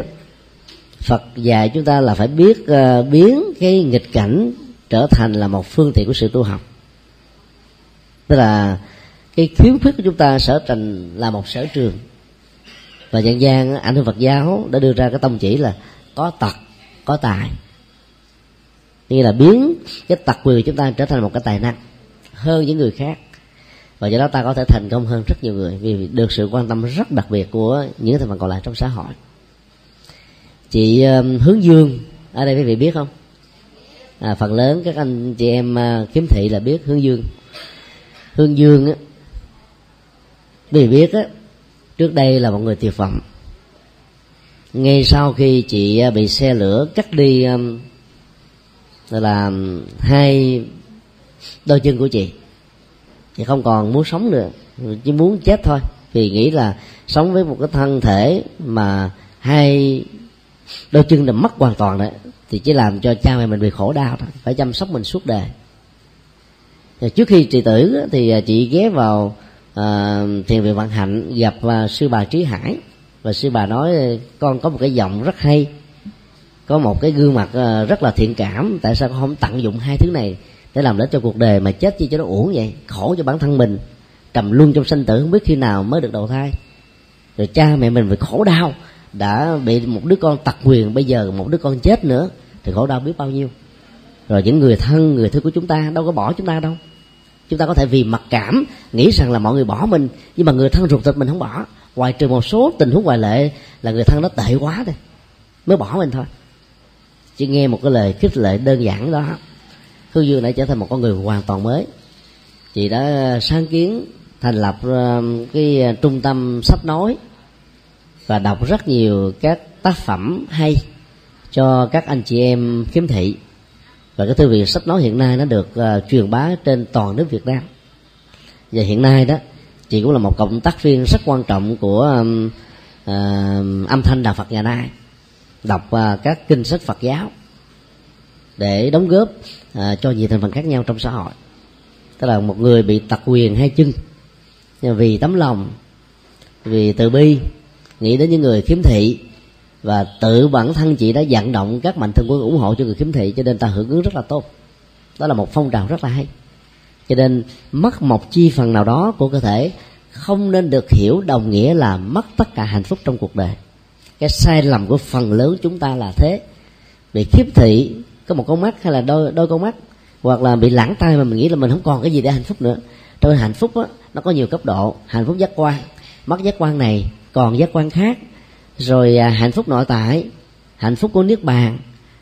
phật dạy chúng ta là phải biết uh, biến cái nghịch cảnh trở thành là một phương tiện của sự tu học. Tức là cái khiếm khuyết của chúng ta sở thành là một sở trường. Và dân gian ảnh hưởng phật giáo đã đưa ra cái tông chỉ là có tật có tài nghĩa là biến cái tật quyền của chúng ta trở thành một cái tài năng hơn những người khác. Và do đó ta có thể thành công hơn rất nhiều người vì được sự quan tâm rất đặc biệt của những thành phần còn lại trong xã hội. Chị um, hướng dương ở đây quý vị biết không? À, phần lớn các anh chị em à, kiếm thị là biết hướng dương. Hướng dương á quý vị biết á trước đây là một người tuyệt vọng ngay sau khi chị à, bị xe lửa cắt đi um, là hai đôi chân của chị. Thì không còn muốn sống nữa chỉ muốn chết thôi. Vì nghĩ là sống với một cái thân thể mà hai đôi chân là mất hoàn toàn đấy thì chỉ làm cho cha mẹ mình bị khổ đau thôi phải chăm sóc mình suốt đời. Và trước khi trị tử thì à, chị ghé vào à, thiền viện vạn hạnh gặp à, sư bà trí hải. Và sư bà nói con có một cái giọng rất hay có một cái gương mặt ờ, rất là thiện cảm. Tại sao không tận dụng hai thứ này để làm đến cho cuộc đời mà chết chi cho nó uổng vậy? Khổ cho bản thân mình trầm luôn trong sinh tử, không biết khi nào mới được đầu thai. Rồi cha mẹ mình phải khổ đau đã bị một đứa con tật quyền bây giờ một đứa con chết nữa, thì khổ đau biết bao nhiêu? Rồi những người thân người thân của chúng ta đâu có bỏ chúng ta đâu. Chúng ta có thể vì mặc cảm nghĩ rằng là mọi người bỏ mình, nhưng mà người thân ruột thịt mình không bỏ. Ngoài trừ một số tình huống ngoại lệ là người thân nó tệ quá thôi mới bỏ mình thôi chỉ nghe một cái lời khích lệ đơn giản đó hương dương đã trở thành một con người hoàn toàn mới. Chị đã sáng kiến thành lập um, cái uh, trung tâm sách nói và đọc rất nhiều các tác phẩm hay cho các anh chị em khiếm thị. Và cái thư viện sách nói hiện nay nó được uh, truyền bá trên toàn nước Việt Nam. Và hiện nay đó chị cũng là một cộng tác viên rất quan trọng của um, uh, âm thanh đạo Phật nhà nay đọc à, các kinh sách Phật giáo để đóng góp à, cho nhiều thành phần khác nhau trong xã hội. Tức là một người bị tật quyền hai chân, vì tấm lòng, vì từ bi, nghĩ đến những người khiếm thị, và tự bản thân chị đã vận động các mạnh thường quân ủng hộ cho người khiếm thị, cho nên ta hưởng ứng rất là tốt. Đó là một phong trào rất là hay. Cho nên mất một chi phần nào đó của cơ thể không nên được hiểu đồng nghĩa là mất tất cả hạnh phúc trong cuộc đời cái sai lầm của phần lớn chúng ta là thế bị khiếp thị có một con mắt hay là đôi đôi con mắt hoặc là bị lãng tay mà mình nghĩ là mình không còn cái gì để hạnh phúc nữa trong hạnh phúc á nó có nhiều cấp độ hạnh phúc giác quan mất giác quan này còn giác quan khác rồi à, hạnh phúc nội tại hạnh phúc của niết bàn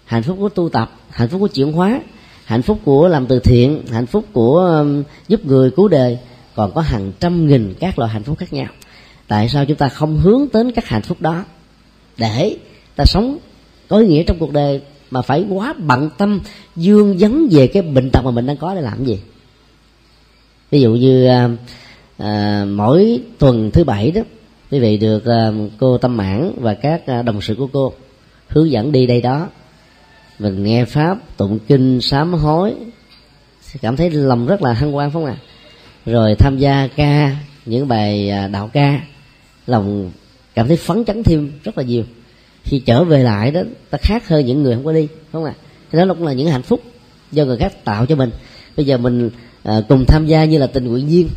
hạnh phúc của tu tập hạnh phúc của chuyển hóa hạnh phúc của làm từ thiện hạnh phúc của um, giúp người cứu đời còn có hàng trăm nghìn các loại hạnh phúc khác nhau tại sao chúng ta không hướng đến các hạnh phúc đó để ta sống có ý nghĩa trong cuộc đời mà phải quá bận tâm dương vấn về cái bệnh tật mà mình đang có để làm gì ví dụ như à, à mỗi tuần thứ bảy đó quý vị được à, cô tâm mãn và các à, đồng sự của cô hướng dẫn đi đây đó mình nghe pháp tụng kinh sám hối cảm thấy lòng rất là hân hoan phải không ạ à? rồi tham gia ca những bài à, đạo ca lòng cảm thấy phấn chấn thêm rất là nhiều. Khi trở về lại đó ta khác hơn những người không có đi không ạ? À? đó cũng là những hạnh phúc do người khác tạo cho mình. Bây giờ mình à, cùng tham gia như là tình nguyện viên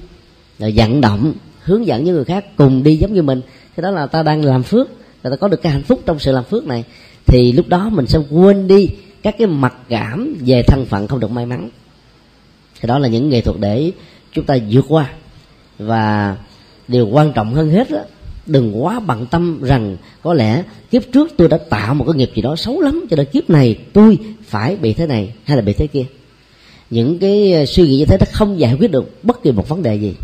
là vận động hướng dẫn những người khác cùng đi giống như mình. Cái đó là ta đang làm phước và ta có được cái hạnh phúc trong sự làm phước này. Thì lúc đó mình sẽ quên đi các cái mặc cảm về thân phận không được may mắn. Thì đó là những nghệ thuật để chúng ta vượt qua. Và điều quan trọng hơn hết đó, đừng quá bận tâm rằng có lẽ kiếp trước tôi đã tạo một cái nghiệp gì đó xấu lắm cho nên kiếp này tôi phải bị thế này hay là bị thế kia. Những cái ờ, suy nghĩ như thế nó không giải quyết được bất kỳ một vấn đề gì.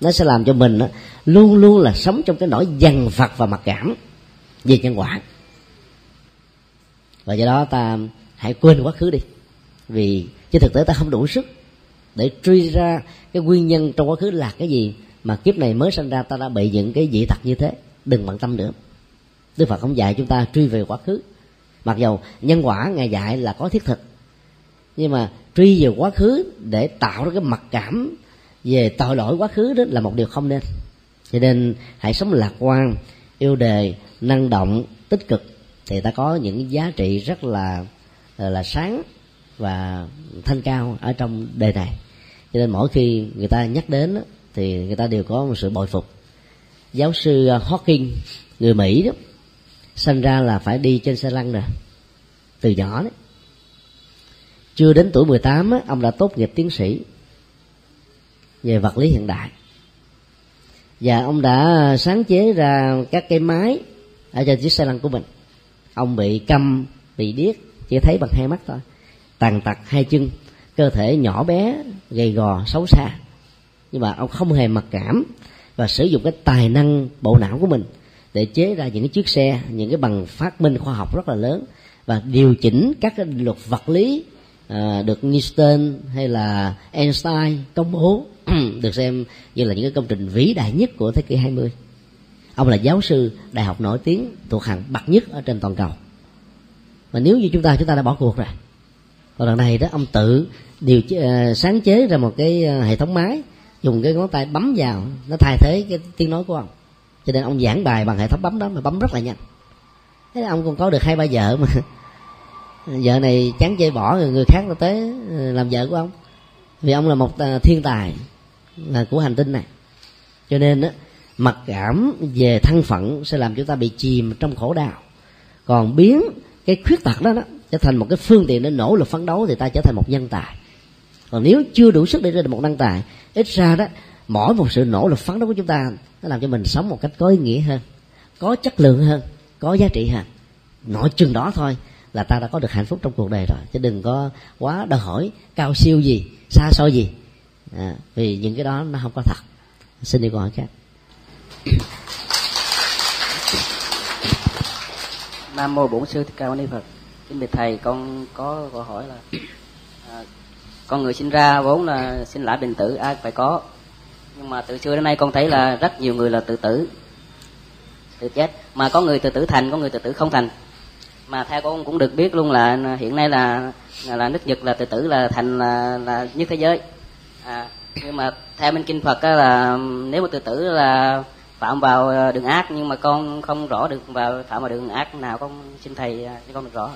Nó sẽ làm cho mình luôn luôn là sống trong cái nỗi dằn vặt và mặc cảm về nhân quả. Và do đó ta hãy quên quá khứ đi, vì trên thực tế ta không đủ sức để truy ra cái nguyên nhân trong quá khứ là cái gì mà kiếp này mới sinh ra, ta đã bị những cái dị tật như thế. Đừng bận tâm nữa. Đức phật không dạy chúng ta truy về quá khứ. Mặc dầu nhân quả ngài dạy là có thiết thực, nhưng mà truy về quá khứ để tạo ra cái mặc cảm về tội lỗi quá khứ đó là một điều không nên. Cho nên hãy sống lạc quan, yêu đề, năng động, tích cực. Thì ta có những giá trị rất là ờ, là sáng và thanh cao ở trong đề này. Cho nên mỗi khi người ta nhắc đến thì người ta đều có một sự bội phục. Giáo sư à, Hawking người Mỹ đó sinh ra là phải đi trên xe lăn rồi từ nhỏ đấy. Chưa đến tuổi 18 á, ông đã tốt nghiệp tiến sĩ về vật lý hiện đại. Và ông đã sáng chế ra các cái máy ở trên chiếc xe lăn của mình. Ông bị câm bị điếc chỉ thấy bằng hai mắt thôi tàn tật hai chân cơ thể nhỏ bé gầy gò xấu xa nhưng mà ông không hề mặc cảm và sử dụng cái tài năng bộ não của mình để chế ra những cái chiếc xe những cái bằng phát minh khoa học rất là lớn và điều chỉnh các cái luật vật lý à, được Newton hay là Einstein công bố được xem như là những cái công trình vĩ đại nhất của thế kỷ 20 ông là giáo sư đại học nổi tiếng thuộc hàng bậc nhất ở trên toàn cầu. Mà nếu như chúng ta chúng ta đã bỏ cuộc rồi còn lần này đó ông tự điều uh, sáng chế ra một cái uh, hệ thống máy dùng cái ngón tay bấm vào nó thay thế cái tiếng nói của ông. Cho nên ông giảng bài bằng hệ thống bấm đó mà bấm rất là nhanh. Thế là ông còn có được hai ba vợ mà. Vợ này chán chơi bỏ người, người khác nó tới ờ, làm vợ của ông. Vì ông là một ờ, thiên tài là của hành tinh này. Cho nên đó mặc cảm về thân phận sẽ làm chúng ta bị chìm trong khổ đau. Còn biến cái khuyết tật đó đó trở thành một cái phương tiện để nỗ lực phấn đấu thì ta trở thành một nhân tài còn nếu chưa đủ sức để trở thành một năng tài ít ra đó mỗi một sự nỗ lực phấn đấu của chúng ta nó làm cho mình sống một cách có ý nghĩa hơn có chất lượng hơn có giá trị hơn. Nội chừng đó thôi là ta đã có được hạnh phúc trong cuộc đời rồi chứ đừng có quá đòi hỏi cao siêu gì xa xôi gì. À, vì những cái đó nó không có thật. Xin đi câu hỏi khác. Nam mô bổn sư thích ca mâu ni phật. Kính bạch thầy con có câu hỏi là à, con người sinh ra vốn là sinh lại bình tử ai phải có. Nhưng mà từ xưa đến nay con thấy là rất nhiều người là tự tử tự chết. Mà có người tự tử thành có người tự tử không thành. Mà theo con cũng được biết luôn là hiện nay là là nước nhật là tự tử là thành là là nhất thế giới. À, nhưng mà theo bên kinh phật là nếu mà tự tử là phạm vào à, đường ác nhưng mà con không rõ được vào phạm vào đường ác nào con xin thầy à, cho con được rõ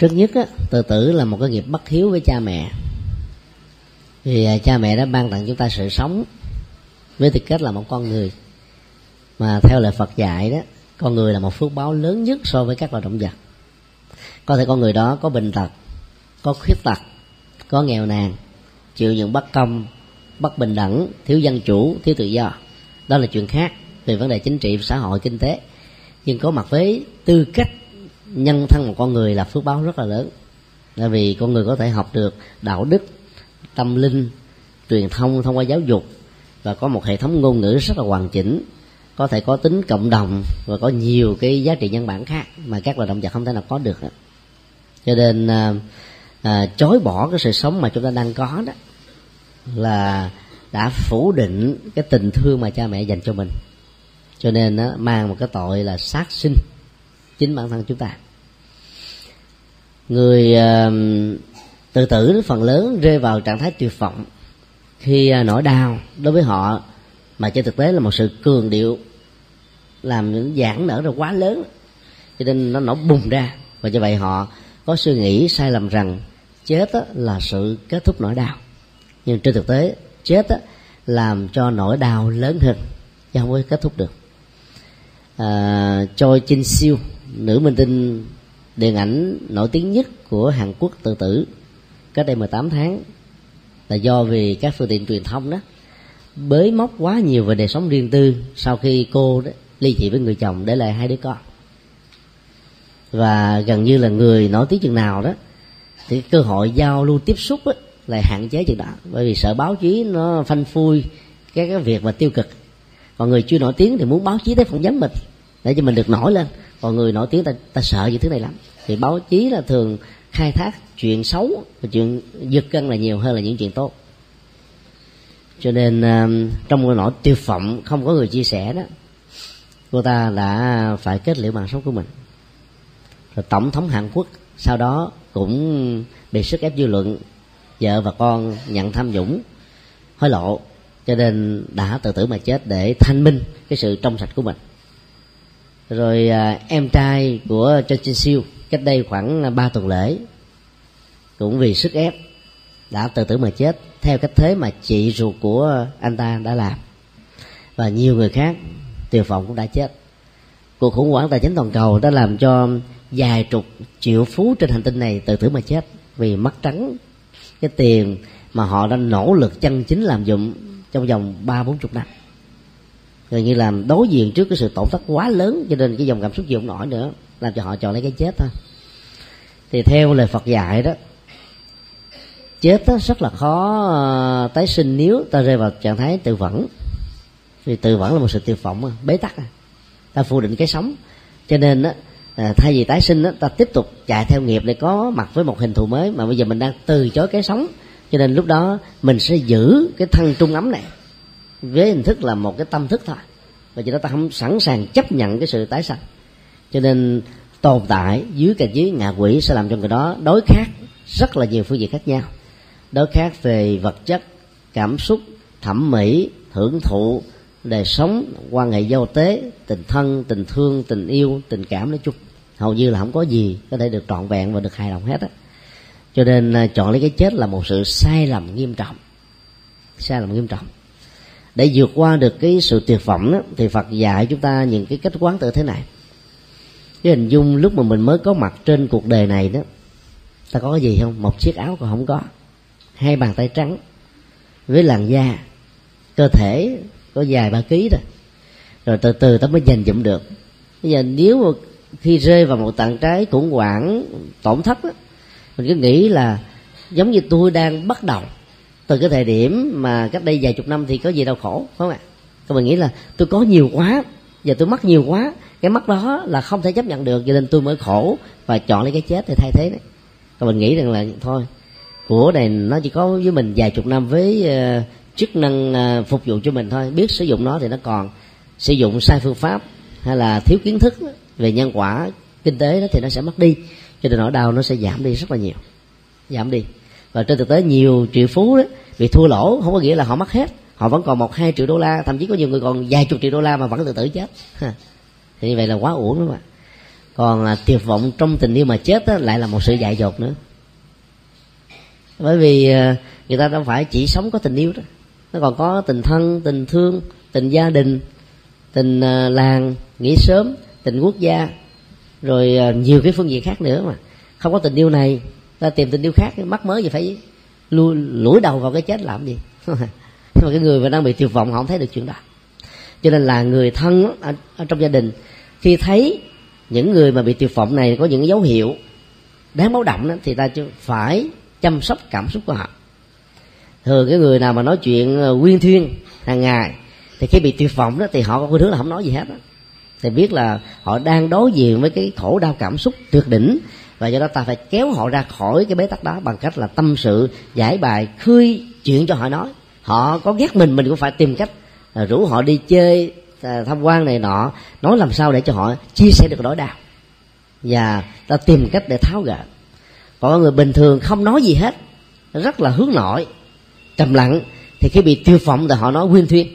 trước nhất á, tự tử là một cái nghiệp bất hiếu với cha mẹ. Vì à, cha mẹ đã ban tặng chúng ta sự sống với tư cách là một con người. Mà theo lời Phật dạy đó con người là một phước báo lớn nhất so với các loài động vật. Có thể con người đó có bệnh tật có khuyết tật có nghèo nàn chịu những bất công bất bình đẳng thiếu dân chủ thiếu tự do. Đó là chuyện khác về vấn đề chính trị xã hội kinh tế. Nhưng có mặt với tư cách nhân thân một con người là phước báo rất là lớn. Tại vì con người có thể học được đạo đức tâm linh truyền thông thông qua giáo dục và có một hệ thống ngôn ngữ rất là hoàn chỉnh có thể có tính cộng đồng và có nhiều cái giá trị nhân bản khác mà các loài động vật không thể nào có được cho nên à, à, chối bỏ cái sự sống mà chúng ta đang có đó là đã phủ định cái tình thương mà cha mẹ dành cho mình. Cho nên á, mang một cái tội là sát sinh chính bản thân chúng ta. Người tự tử phần lớn rơi vào trạng thái tuyệt vọng khi à, nỗi đau đối với họ mà trên thực tế là một sự cường điệu làm những giãn nở ra quá lớn cho nên nó nổ bùng ra. Và như vậy họ có suy nghĩ sai lầm rằng chết là sự kết thúc nỗi đau. Nhưng trên thực tế chết làm cho nỗi đau lớn hơn chứ không có kết thúc được. À, Choi Jin Siêu nữ minh tinh điện ảnh nổi tiếng nhất của Hàn Quốc tự tử cách đây 18 tháng là do vì các phương tiện truyền thông đó bới móc quá nhiều về đời sống riêng tư sau khi cô đó ly dị với người chồng để lại hai đứa con. Và gần như là người nổi tiếng chừng nào đó thì cơ hội giao lưu tiếp xúc ấy, lại hạn chế chừng đó bởi vì sợ báo chí nó phanh phui cái cái việc mà tiêu cực. Còn người chưa nổi tiếng thì muốn báo chí tới phỏng vấn mình để cho mình được nổi lên. Còn người nổi tiếng ta ta sợ những thứ này lắm. Thì báo chí là thường khai thác chuyện xấu và chuyện giật cân là nhiều hơn là những chuyện tốt. Cho nên à, trong cái nỗi tiêu vọng không có người chia sẻ đó, cô ta đã phải kết liễu mạng sống của mình. Rồi tổng thống hàn quốc sau đó cũng bị sức ép dư luận, vợ và con nhận tham nhũng, hối lộ. Cho nên đã tự tử mà chết để thanh minh cái sự trong sạch của mình rồi à, em trai của cho Jin Siêu cách đây khoảng à, 3 tuần lễ cũng vì sức ép đã tự tử mà chết theo cách thế mà chị ruột của anh ta đã làm. Và nhiều người khác tuyệt vọng cũng đã chết. Cuộc khủng hoảng tài chính toàn cầu đã làm cho vài chục triệu phú trên hành tinh này tự tử mà chết vì mất trắng. Cái tiền mà họ đã nỗ lực chân chính làm dụng trong vòng ba bốn chục năm gần như làm đối diện trước cái sự tổn thất quá lớn cho nên cái dòng cảm xúc gì không nổi nữa làm cho họ chọn lấy cái chết thôi. Thì theo lời Phật dạy đó chết đó rất là khó ờ, tái sinh nếu ta rơi vào trạng thái tự vẫn. Vì tự vẫn là một sự tuyệt vọng bế tắc à. ta phủ định cái sống. Cho nên đó, ờ, thay vì tái sinh đó, ta tiếp tục chạy theo nghiệp để có mặt với một hình thù mới mà bây giờ mình đang từ chối cái sống. Cho nên lúc đó mình sẽ giữ cái thân trung ấm này với hình thức là một cái tâm thức thôi. Và cho đó ta không sẵn sàng chấp nhận cái sự tái sanh. Cho nên tồn tại dưới cảnh giới ngạ quỷ sẽ làm cho người đó đối khác rất là nhiều phương diện khác nhau. Đối khác về vật chất, cảm xúc, thẩm mỹ, hưởng thụ, đời sống, quan hệ giao tế, tình thân, tình thương, tình yêu, tình cảm nói chung. Hầu như là không có gì có thể được trọn vẹn và được hài lòng hết á. Cho nên à, chọn lấy cái chết là một sự sai lầm nghiêm trọng. Sai lầm nghiêm trọng để vượt qua được cái sự tuyệt vọng đó, thì Phật dạy chúng ta những cái cách quán tự thế này. Cái hình dung lúc mà mình mới có mặt trên cuộc đời này đó ta có cái gì không? Một chiếc áo còn không có. Hai bàn tay trắng với làn da cơ thể có dài ba ký rồi rồi từ từ ta mới giành dụm được. Bây giờ nếu mà khi rơi vào một tạng trái khủng hoảng tổn thất đó, mình cứ nghĩ là giống như tôi đang bắt đầu từ cái thời điểm mà cách đây vài chục năm thì có gì đau khổ phải không ạ? Các bạn nghĩ là tôi có nhiều quá giờ tôi mất nhiều quá cái mất đó là không thể chấp nhận được cho nên tôi mới khổ và chọn lấy cái chết để thay thế đấy. Các bạn nghĩ rằng là thôi của này nó chỉ có với mình vài chục năm với uh, chức năng uh, phục vụ cho mình thôi biết sử dụng nó thì nó còn. Sử dụng sai phương pháp hay là thiếu kiến thức về nhân quả kinh tế đó thì nó sẽ mất đi cho nên nỗi đau nó sẽ giảm đi rất là nhiều. Giảm đi. Và trên thực tế nhiều triệu phú đó vì thua lỗ không có nghĩa là họ mất hết. Họ vẫn còn một hai triệu đô la thậm chí có nhiều người còn vài chục triệu đô la mà vẫn tự tử chết. Thì như vậy là quá uổng đúng không ạ? Còn là tuyệt vọng trong tình yêu mà chết đó, lại là một sự dại dột nữa. Bởi vì à, người ta đâu phải chỉ sống có tình yêu đó. Nó còn có tình thân tình thương tình gia đình tình à, làng nghỉ sớm tình quốc gia rồi à, nhiều cái phương diện khác nữa mà. Không có tình yêu này ta tìm tình yêu khác mắc mới gì phải lùi, lủi đầu vào cái chết làm gì? Nhưng mà cái người mà đang bị tuyệt vọng họ không thấy được chuyện đó. Cho nên là người thân ở, ở trong gia đình khi thấy những người mà bị tuyệt vọng này có những dấu hiệu đáng báo động đó, thì ta phải chăm sóc cảm xúc của họ. Thường cái người nào mà nói chuyện ờ, quyên thuyên hàng ngày thì khi bị tuyệt vọng đó thì họ có cái thứ là không nói gì hết đó. thì biết là họ đang đối diện với cái khổ đau cảm xúc tuyệt đỉnh và do đó ta phải kéo họ ra khỏi cái bế tắc đó bằng cách là tâm sự, giải bài, khơi chuyện cho họ nói. Họ có ghét mình mình cũng phải tìm cách à, rủ họ đi chơi à, tham quan này nọ. Nói làm sao để cho họ chia sẻ được nỗi đau. Và ta tìm cách để tháo gỡ. Còn người bình thường không nói gì hết, rất là hướng nội, trầm lặng, thì khi bị tiêu phỏng thì họ nói nguyên thuyên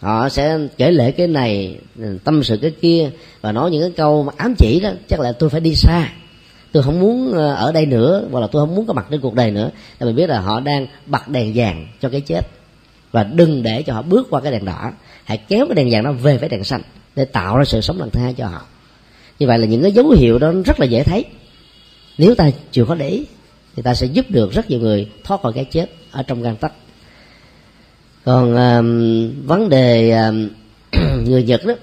họ sẽ kể lễ cái này, tâm sự cái kia và nói những cái câu mà ám chỉ đó, chắc là tôi phải đi xa tôi không muốn ờ, ở đây nữa hoặc là tôi không muốn có mặt trên cuộc đời nữa. Là mình biết là họ đang bật đèn vàng cho cái chết. Và đừng để cho họ bước qua cái đèn đỏ. Hãy kéo cái đèn vàng nó về với đèn xanh để tạo ra sự sống lần thứ hai cho họ. Như vậy là những cái dấu hiệu đó rất là dễ thấy. Nếu ta chịu có để ý thì ta sẽ giúp được rất nhiều người thoát khỏi cái chết ở trong gan tắc còn um, vấn đề um, người nhật đó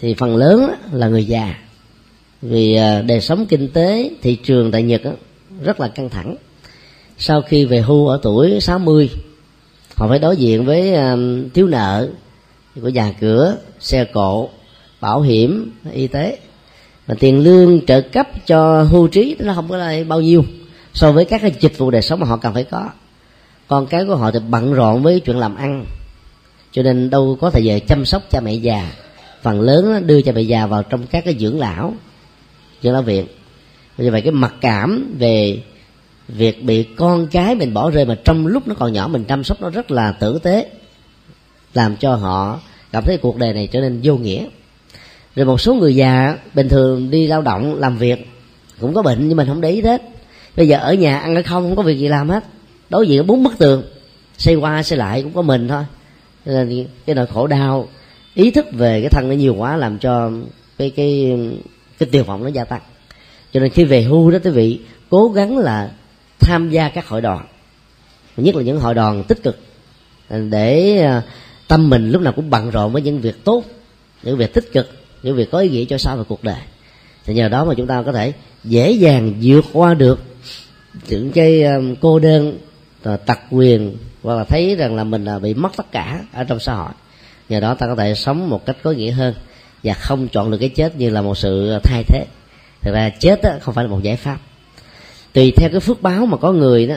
thì phần lớn đó là người già vì à, đời sống kinh tế, thị trường tại nhật rất là căng thẳng. Sau khi về hưu ở tuổi 60 họ phải đối diện với à, thiếu nợ của nhà cửa, xe cộ, bảo hiểm, y tế. Và tiền lương trợ cấp cho hưu trí nó không có là bao nhiêu so với các cái dịch vụ đời sống mà họ cần phải có. Con cái của họ thì bận rộn với chuyện làm ăn, cho nên đâu có thời giờ chăm sóc cha mẹ già. Phần lớn đưa cha mẹ già vào trong các cái dưỡng lão dưỡng lão viện như vậy cái mặc cảm về việc bị con cái mình bỏ rơi mà trong lúc nó còn nhỏ mình chăm sóc nó rất là tử tế, làm cho họ cảm thấy cuộc đời này trở nên vô nghĩa. Rồi một số người già bình thường đi lao động làm việc cũng có bệnh nhưng mình không để ý hết bây giờ ở nhà ăn hay không không có việc gì làm hết. Đối diện bốn bức tường xây qua xây lại cũng có mình thôi. Nên cái nỗi khổ đau, ý thức về cái thân nó nhiều quá làm cho cái cái cái tiêu vọng nó gia tăng. Cho nên khi về hưu đó quý vị, cố gắng là tham gia các hội đoàn. Nhất là những hội đoàn tích cực, để à, tâm mình lúc nào cũng bận rộn với những việc tốt, những việc tích cực, những việc có ý nghĩa cho sau hội cuộc đời. Thì nhờ đó mà chúng ta có thể dễ dàng vượt qua được những cái à, cô đơn à, tặc quyền hoặc là thấy rằng là mình là bị mất tất cả ở trong xã hội. Nhờ đó ta có thể sống một cách có nghĩa hơn và không chọn được cái chết như là một sự thay thế. Thực ra chết đó không phải là một giải pháp. Tùy theo cái phước báo mà có người đó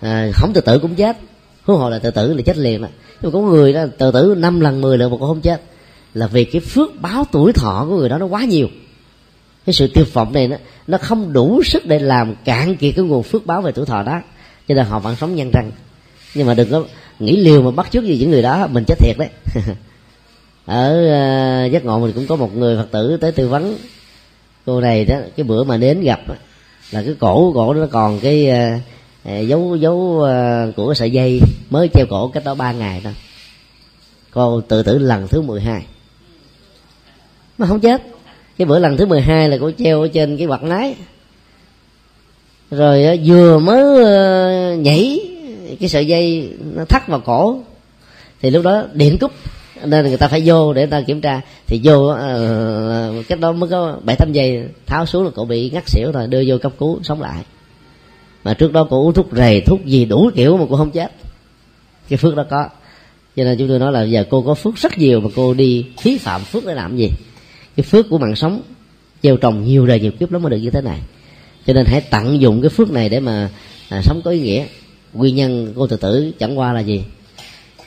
à, không tự tử cũng chết. Huống hồ là tự tử là chết liền đó nhưng mà có người đó tự tử năm lần mười lần mà cũng không chết. Là vì cái phước báo tuổi thọ của người đó nó quá nhiều. Cái sự tiêu vọng này nó nó không đủ sức để làm cạn kiệt cái nguồn phước báo về tuổi thọ đó. Cho nên họ vẫn sống nhân răng. Nhưng mà đừng có nghĩ liều mà bắt chước gì những người đó mình chết thiệt đấy. ở uh, giác ngộ mình cũng có một người phật tử tới tư vấn. Cô này đó cái bữa mà đến gặp là cái cổ cổ nó còn cái uh, dấu dấu uh, của cái sợi dây mới treo cổ cách đó ba ngày thôi. Cô tự tử lần thứ 12 mà không chết. Cái bữa lần thứ 12 là cô treo ở trên cái quạt lái. Rồi vừa mới nhảy cái sợi dây nó thắt vào cổ thì lúc đó điện cúp nên người ta phải vô để người ta kiểm tra. Thì vô uh, cách đó mới có bảy tám giây tháo xuống là cậu bị ngắt xỉu rồi đưa vô cấp cứu sống lại. Mà trước đó cậu uống thuốc rầy thuốc gì đủ kiểu mà cô không chết. Cái phước đó có. Cho nên chúng tôi nói là giờ cô có phước rất nhiều mà cô đi phí phạm phước để làm gì? Cái phước của mạng sống gieo trồng nhiều đời nhiều kiếp lắm mới được như thế này. Cho nên hãy tận dụng cái phước này để mà à, sống có ý nghĩa. Nguyên nhân cô tự tử chẳng qua là gì?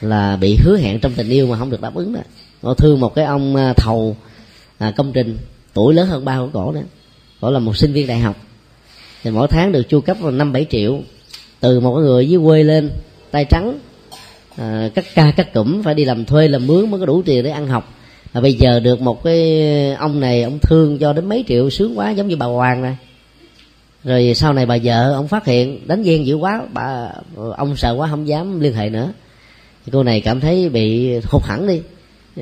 Là bị hứa hẹn trong tình yêu mà không được đáp ứng đó. Cô thương một cái ông à, thầu à, công trình tuổi lớn hơn ba của cổ nữa. Cổ là một sinh viên đại học. Thì mỗi tháng được chu cấp năm bảy triệu từ một người dưới quê lên tay trắng à, cắt ca cắt cụm phải đi làm thuê làm mướn mới có đủ tiền để ăn học. Và bây giờ được một cái ông này ông thương cho đến mấy triệu sướng quá giống như bà hoàng này rồi sau này bà vợ ông phát hiện đánh ghen dữ quá bà ông sợ quá không dám liên hệ nữa thì cô này cảm thấy bị hụt hẳn đi.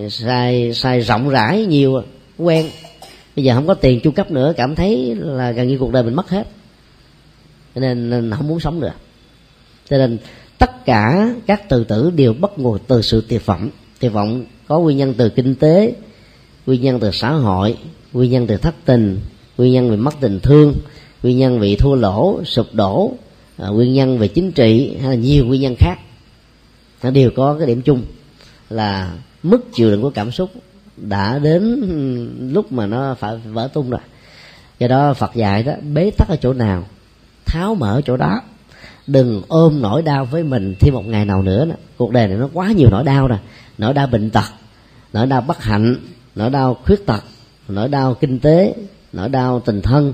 Sai sai rộng rãi nhiều quen. Bây giờ không có tiền chu cấp nữa cảm thấy là gần như cuộc đời mình mất hết. Cho nên, nên không muốn sống nữa. Cho nên tất cả các từ tử đều bắt nguồn từ sự tuyệt vọng. Tuyệt vọng có nguyên nhân từ kinh tế nguyên nhân từ xã hội nguyên nhân từ thất tình nguyên nhân về mất tình thương nguyên nhân bị thua lỗ sụp đổ à, nguyên nhân về chính trị hay là nhiều nguyên nhân khác nó đều có cái điểm chung là mức chịu đựng của cảm xúc đã đến lúc mà nó phải vỡ tung rồi. Do đó phật dạy đó, bế tắc ở chỗ nào, tháo mở chỗ đó. Đừng ôm nỗi đau với mình thêm một ngày nào nữa nè. Cuộc đời này nó quá nhiều nỗi đau rồi nỗi đau bệnh tật, nỗi đau bất hạnh, nỗi đau khuyết tật, nỗi đau kinh tế, nỗi đau tình thân,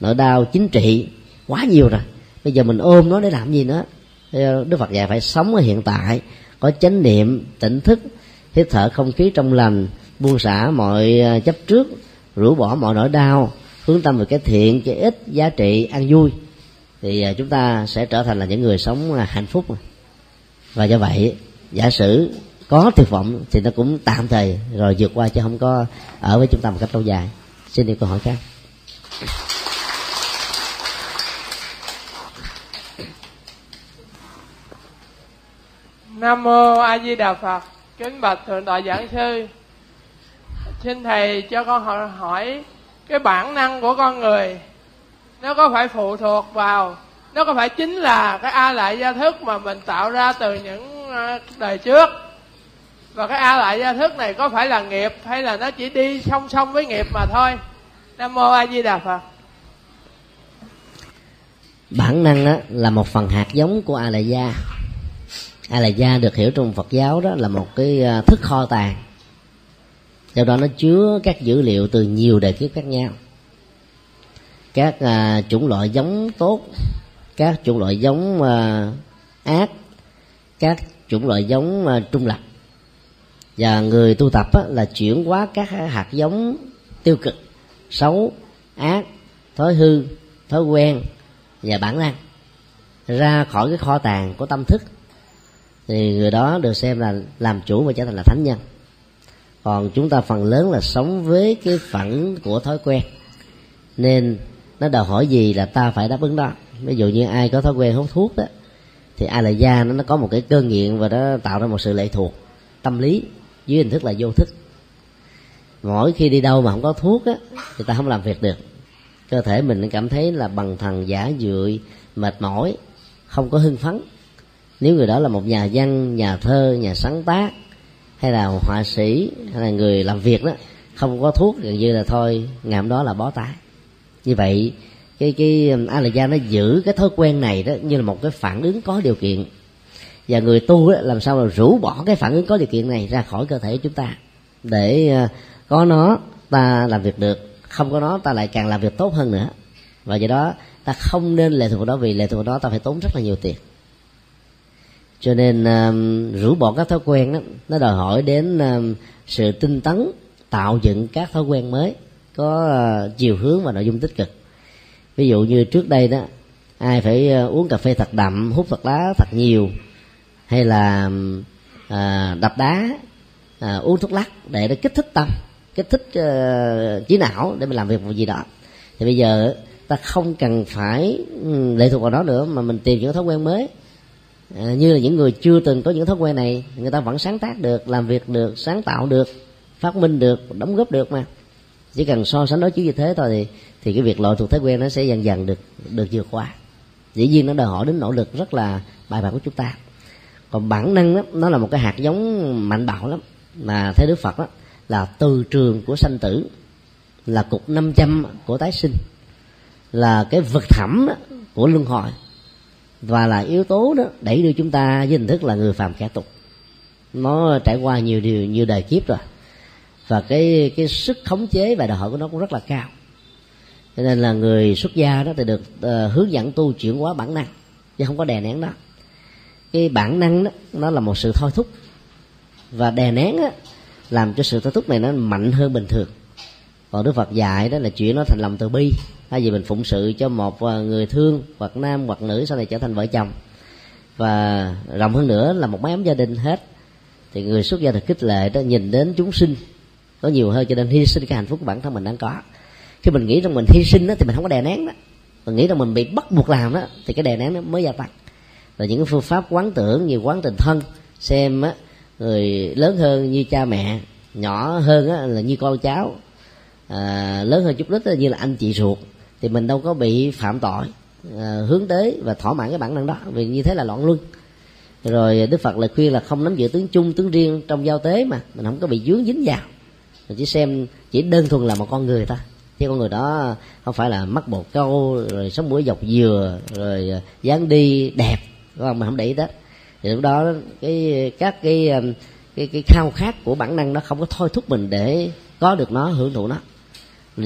nỗi đau chính trị, quá nhiều rồi. Bây giờ mình ôm nó để làm gì nữa? Đức phật dạy phải sống ở hiện tại, có chánh niệm, tỉnh thức, hít thở không khí trong lành, buông xả mọi à, chấp trước, rũ bỏ mọi nỗi đau, hướng tâm về cái thiện, cái ích, giá trị ăn vui. Thì à, chúng ta sẽ trở thành là những người sống à, hạnh phúc. Và do vậy, giả sử có tuyệt vọng thì nó cũng tạm thời rồi vượt qua chứ không có ở với chúng ta một cách lâu dài. Xin đi câu hỏi khác. Nam mô a di đà phật. Kính bạch thượng tọa giảng sư. Xin thầy cho con hỏi, hỏi cái bản năng của con người. Nó có phải phụ thuộc vào nó có phải chính là cái a lại gia thức mà mình tạo ra từ những ờ, đời trước? Và cái a lại gia thức này có phải là nghiệp hay là nó chỉ đi song song với nghiệp mà thôi? Nam mô a di đà phật. Bản năng đó là một phần hạt giống của a lại gia a lại gia được hiểu trong phật giáo đó là một cái à, thức kho tàng. Do đó nó chứa các dữ liệu từ nhiều đời kiếp khác nhau. Các uh, chủng loại giống tốt các chủng loại giống uh, ác các chủng loại giống uh, trung lập. Và người tu tập á, là chuyển hóa các hạt giống tiêu cực xấu ác thói hư thói quen và bản năng ra khỏi cái kho tàng của tâm thức thì người đó được xem là làm chủ và trở thành là thánh nhân. Còn chúng ta phần lớn là sống với cái phận của thói quen. Nên nó đòi hỏi gì là ta phải đáp ứng đó. Ví dụ như ai có thói quen hút thuốc đó, thì ai là da nó nó có một cái cơn nghiện và nó tạo ra một sự lệ thuộc tâm lý dưới hình thức là vô thức. Mỗi khi đi đâu mà không có thuốc á thì ta không làm việc được. Cơ thể mình cảm thấy là bằng thần giả dưỡi mệt mỏi, không có hưng phấn nếu người đó là một nhà văn nhà thơ nhà sáng tác hay là họa sĩ hay là người làm việc đó không có thuốc gần như là thôi ngày hôm đó là bó tay như vậy cái cái um, a la gia nó giữ cái thói quen này đó như là một cái phản ứng có điều kiện. Và người tu đó, làm sao là rũ bỏ cái phản ứng có điều kiện này ra khỏi cơ thể của chúng ta để uh, có nó ta làm việc được. Không có nó ta lại càng làm việc tốt hơn nữa. Và do đó ta không nên lệ thuộc vào đó vì lệ thuộc vào đó ta phải tốn rất là nhiều tiền cho nên uh, rũ bỏ các thói quen đó nó đòi hỏi đến uh, sự tinh tấn tạo dựng các thói quen mới có uh, chiều hướng và nội dung tích cực. Ví dụ như trước đây đó ai phải uh, uống cà phê thật đậm hút thật lá thật nhiều hay là uh, đập đá uh, uống thuốc lắc để nó kích thích tâm kích thích uh, trí não để mình làm việc một gì đó. Thì bây giờ ta không cần phải ừ, lệ thuộc vào đó nữa mà mình tìm những thói quen mới à, như là những người chưa từng có những thói quen này người ta vẫn sáng tác được làm việc được sáng tạo được phát minh được đóng góp được mà. Chỉ cần so sánh đối chiếu như thế thôi thì thì cái việc loại thuộc thói quen nó sẽ dần dần được được vượt qua. Dĩ nhiên nó đòi hỏi đến nỗ lực rất là bài bản của chúng ta. Còn bản năng đó, nó là một cái hạt giống mạnh bạo lắm mà theo đức phật đó là từ trường của sanh tử là cục 500 của tái sinh là cái vực thẳm của luân hồi và là yếu tố đó đẩy đưa chúng ta với hình thức là người phàm kẻ tục. Nó trải qua nhiều điều nhiều đời kiếp rồi. Và cái cái sức khống chế và đòi hỏi của nó cũng rất là cao. Cho nên là người xuất gia đó thì được uh, hướng dẫn tu chuyển hóa bản năng chứ không có đè nén đó cái bản năng đó nó là một sự thôi thúc. Và đè nén á, làm cho sự thôi thúc này nó mạnh hơn bình thường còn đức phật dạy đó là chuyện nó thành lòng từ bi. Hay vì mình phụng sự cho một à, người thương hoặc nam hoặc nữ sau này trở thành vợ chồng. Và rộng hơn nữa là một mái ấm gia đình hết. Thì người xuất gia được khích lệ đó nhìn đến chúng sinh. Có nhiều hơn cho nên hy sinh cái hạnh phúc của bản thân mình đang có. Khi mình nghĩ rằng mình hy sinh đó, thì mình không có đè nén đó. Mình nghĩ rằng mình bị bắt buộc làm đó thì cái đè nén nó mới gia tăng. Và những cái phương pháp quán tưởng như quán tình thân xem á người lớn hơn như cha mẹ nhỏ hơn á, là như con cháu à, lớn hơn chút ít như là anh chị ruột thì mình đâu có bị phạm tội à, hướng tới và thỏa mãn cái bản năng đó vì như thế là loạn luân. Rồi đức phật lại khuyên là không nắm giữ tướng chung tướng riêng trong giao tế mà mình không có bị dướng dính vào. Mình chỉ xem chỉ đơn thuần là một con người thôi. Chứ con người đó không phải là mắc bột câu rồi sống mũi dọc dừa rồi à, dáng đi đẹp đúng không? Mình không để ý đó thì lúc đó cái các cái um, cái cái khao khát của bản năng nó không có thôi thúc mình để có được nó hưởng thụ nó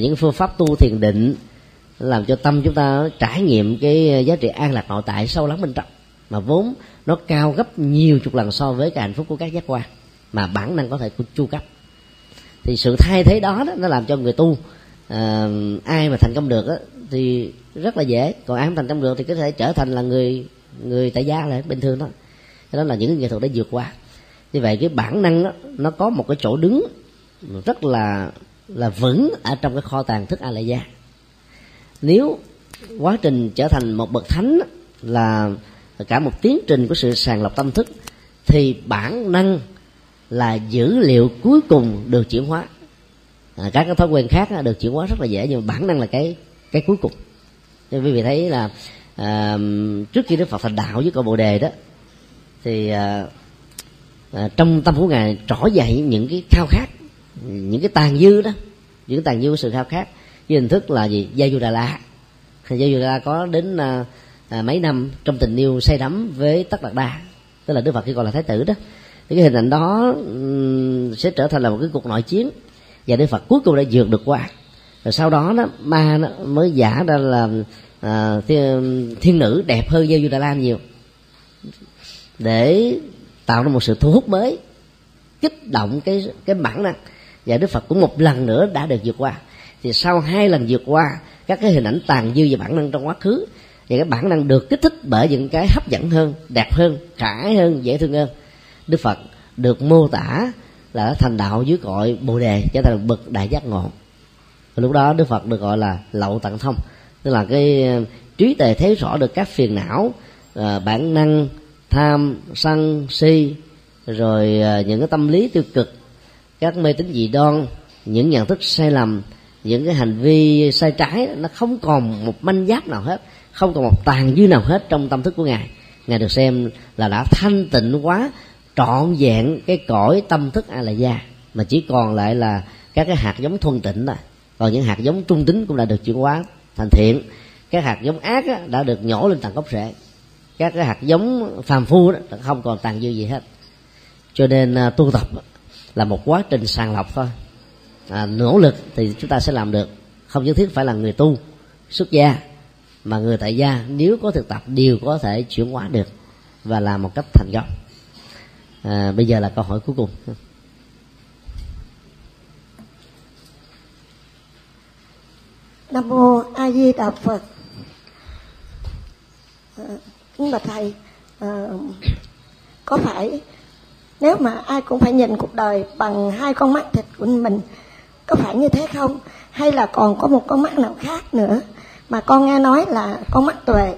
những phương pháp tu thiền định làm cho tâm chúng ta trải nghiệm cái giá trị an lạc nội tại sâu lắng bên trong. Mà vốn nó cao gấp nhiều chục lần so với cái hạnh phúc của các giác quan mà bản năng có thể chu cấp. Thì sự thay thế đó, đó nó làm cho người tu à, ai mà thành công được đó, thì rất là dễ. Còn ai không thành công được thì có thể trở thành là người người tại gia lại bình thường đó đó là những nghệ thuật đã vượt qua. Như vậy cái bản năng đó, nó có một cái chỗ đứng rất là là vững ở trong cái kho tàng thức a la gia nếu quá trình trở thành một bậc thánh là cả một tiến trình của sự sàng lọc tâm thức thì bản năng là dữ liệu cuối cùng được chuyển hóa. À, các cái thói quen khác được chuyển hóa rất là dễ nhưng mà bản năng là cái cái cuối cùng. Nên quý vị thấy là à, trước khi đức phật thành đạo với câu bồ đề đó thì à, à, trong tâm của ngài trỏ dậy những cái khao khát những cái tàn dư đó những cái tàn dư của sự khao khát. Với hình thức là gì? Gia du đà la gia du đà la có đến à, à, mấy năm trong tình yêu say đắm với tất đạt đa tức là đức phật khi còn là thái tử đó. Thì cái hình ảnh đó sẽ trở thành là một cái cuộc nội chiến và đức phật cuối cùng đã vượt được qua. Rồi sau đó đó ma nó mới giả ra là à, thiên, thiên nữ đẹp hơn gia du Đà La nhiều để tạo ra một sự thu hút mới kích động cái cái bản năng và Đức Phật cũng một lần nữa đã được vượt qua. Thì sau hai lần vượt qua, các cái hình ảnh tàn dư về bản năng trong quá khứ và cái bản năng được kích thích bởi những cái hấp dẫn hơn, đẹp hơn khả ái hơn, dễ thương hơn. Đức Phật được mô tả là thành đạo dưới cội bồ đề, trở thành bậc đại giác ngộ. Lúc đó Đức Phật được gọi là lậu tận thông, tức là cái uh, trí tuệ thấy rõ được các phiền não uh, bản năng, tham, sân, si, rồi uh, những cái tâm lý tiêu cực các mê tín dị đoan những nhận thức sai lầm những cái hành vi sai trái nó không còn một manh giáp nào hết không còn một tàn dư nào hết trong tâm thức của ngài. Ngài được xem là đã thanh tịnh quá trọn vẹn cái cõi tâm thức a la gia mà chỉ còn lại là các cái hạt giống thuần tịnh thôi. Còn những hạt giống trung tính cũng đã được chuyển hóa thành thiện. Các hạt giống ác á, đã được nhổ lên tầng gốc rễ. Các cái hạt giống phàm phu đó không còn tàn dư gì hết. Cho nên à, tu tập là một quá trình sàng lọc thôi. À, nỗ lực thì chúng ta sẽ làm được. Không nhất thiết phải là người tu xuất gia mà người tại gia nếu có thực tập đều có thể chuyển hóa được và làm một cách thành công. À, bây giờ là câu hỏi cuối cùng. Nam mô a di đà phật. À, kính bạch thầy à, có phải nếu mà ai cũng phải nhìn cuộc đời bằng hai con mắt thịt của mình, có phải như thế không? Hay là còn có một con mắt nào khác nữa? Mà con nghe nói là con mắt tuệ,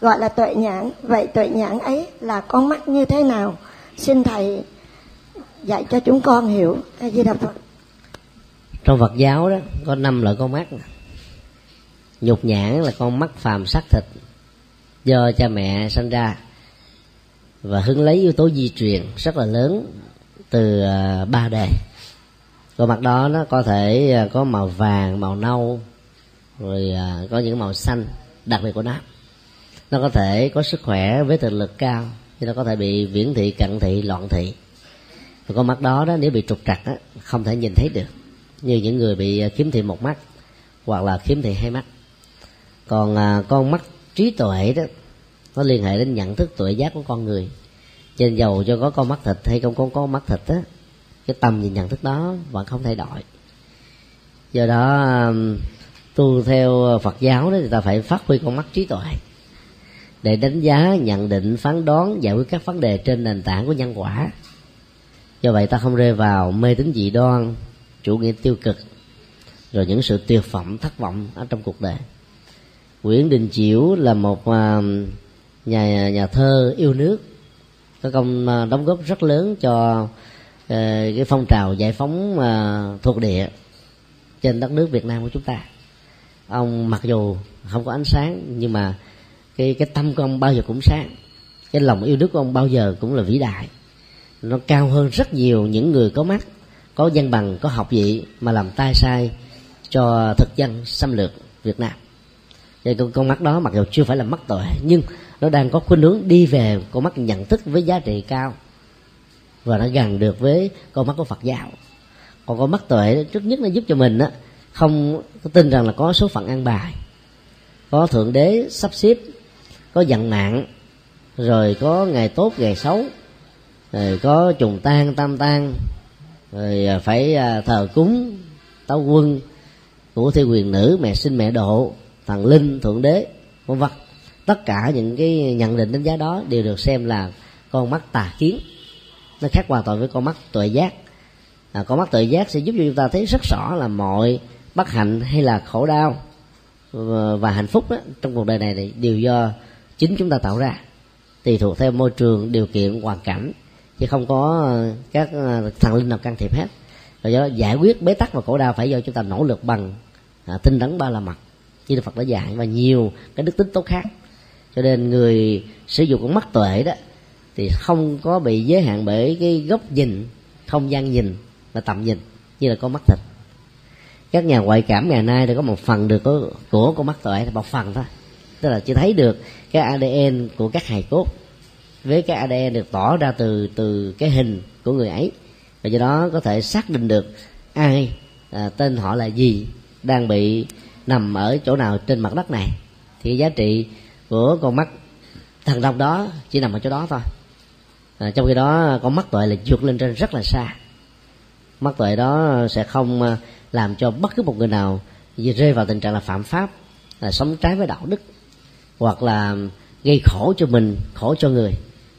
gọi là tuệ nhãn. Vậy tuệ nhãn ấy là con mắt như thế nào? Xin thầy dạy cho chúng con hiểu. A di đà phật. Trong phật giáo đó, có năm loại con mắt. Nhục nhãn là con mắt phàm sắc thịt, do cha mẹ sinh ra và hứng lấy yếu tố di truyền rất là lớn từ à, ba đề con mắt đó nó có thể à, có màu vàng màu nâu rồi à, có những màu xanh đặc biệt của nó. Nó có thể có sức khỏe với thực lực cao nhưng nó có thể bị viễn thị cận thị loạn thị. Và con mắt đó đó nếu bị trục trặc á, không thể nhìn thấy được. Như những người bị khiếm thị một mắt hoặc là khiếm thị hai mắt. Còn à, con mắt trí tuệ đó nó liên hệ đến nhận thức tuệ giác của con người. Trên dầu cho có con mắt thịt hay không có con mắt thịt á cái tầm nhìn nhận thức đó vẫn không thay đổi. Do đó um, tu theo phật giáo đó thì ta phải phát huy con mắt trí tuệ để đánh giá nhận định phán đoán giải quyết các vấn đề trên nền tảng của nhân quả. Do vậy ta không rơi vào mê tín dị đoan chủ nghĩa tiêu cực rồi những sự tuyệt vọng thất vọng ở trong cuộc đời. Nguyễn Đình Chiểu là một uh, nhà nhà thơ yêu nước. Có công à, đóng góp rất lớn cho à, cái phong trào giải phóng à, thuộc địa trên đất nước Việt Nam của chúng ta. Ông mặc dù không có ánh sáng nhưng mà cái cái tâm của ông bao giờ cũng sáng. Cái lòng yêu nước của ông bao giờ cũng là vĩ đại. Nó cao hơn rất nhiều những người có mắt có văn bằng có học vị mà làm tai sai cho thực dân xâm lược Việt Nam. Vậy con, con mắt đó mặc dù chưa phải là mắt tội nhưng nó đang có khuynh hướng đi về, con mắt nhận thức với giá trị cao. Và nó gần được với con mắt của Phật giáo. Còn con mắt tuệ, trước nhất nó giúp cho mình á, không tin rằng là có số phận an bài. Có thượng đế sắp xếp, có dặn nạn rồi có ngày tốt, ngày xấu, rồi có trùng tan tam tan rồi à, phải à, thờ cúng, táo quân của thi quyền nữ, mẹ sinh, mẹ độ, thần linh, thượng đế, vân vân tất cả những cái nhận định đánh giá đó đều được xem là con mắt tà kiến. Nó khác hoàn toàn với con mắt tuệ giác. À, con mắt tuệ giác sẽ giúp cho chúng ta thấy rất rõ là mọi bất hạnh hay là khổ đau và, và hạnh phúc đó, trong cuộc đời này, này đều do chính chúng ta tạo ra. Tùy thuộc theo môi trường điều kiện hoàn cảnh chứ không có ờ, các thằng thần linh nào can thiệp hết. Và do đó giải quyết bế tắc và khổ đau phải do chúng ta nỗ lực bằng à, tinh tấn ba la mật. Như Phật đã dạy và nhiều cái đức tính tốt khác cho nên người sử dụng con mắt tuệ đó thì không có bị giới hạn bởi cái góc nhìn không gian nhìn và tầm nhìn như là con mắt thịt. Các nhà ngoại cảm ngày nay thì có một phần được của, của con mắt tuệ là một phần thôi. Tức là chỉ thấy được cái ADN của các hài cốt. Với cái ADN được tỏ ra từ từ cái hình của người ấy. Và do đó có thể xác định được ai à, tên họ là gì đang bị nằm ở chỗ nào trên mặt đất này. Thì giá trị của con mắt. Thần thông đó chỉ nằm ở chỗ đó thôi. À, trong khi đó con mắt tuệ là vượt lên trên rất là xa. Mắt tuệ đó sẽ không à, làm cho bất cứ một người nào rơi vào tình trạng là phạm pháp là sống trái với đạo đức hoặc là gây khổ cho mình khổ cho người.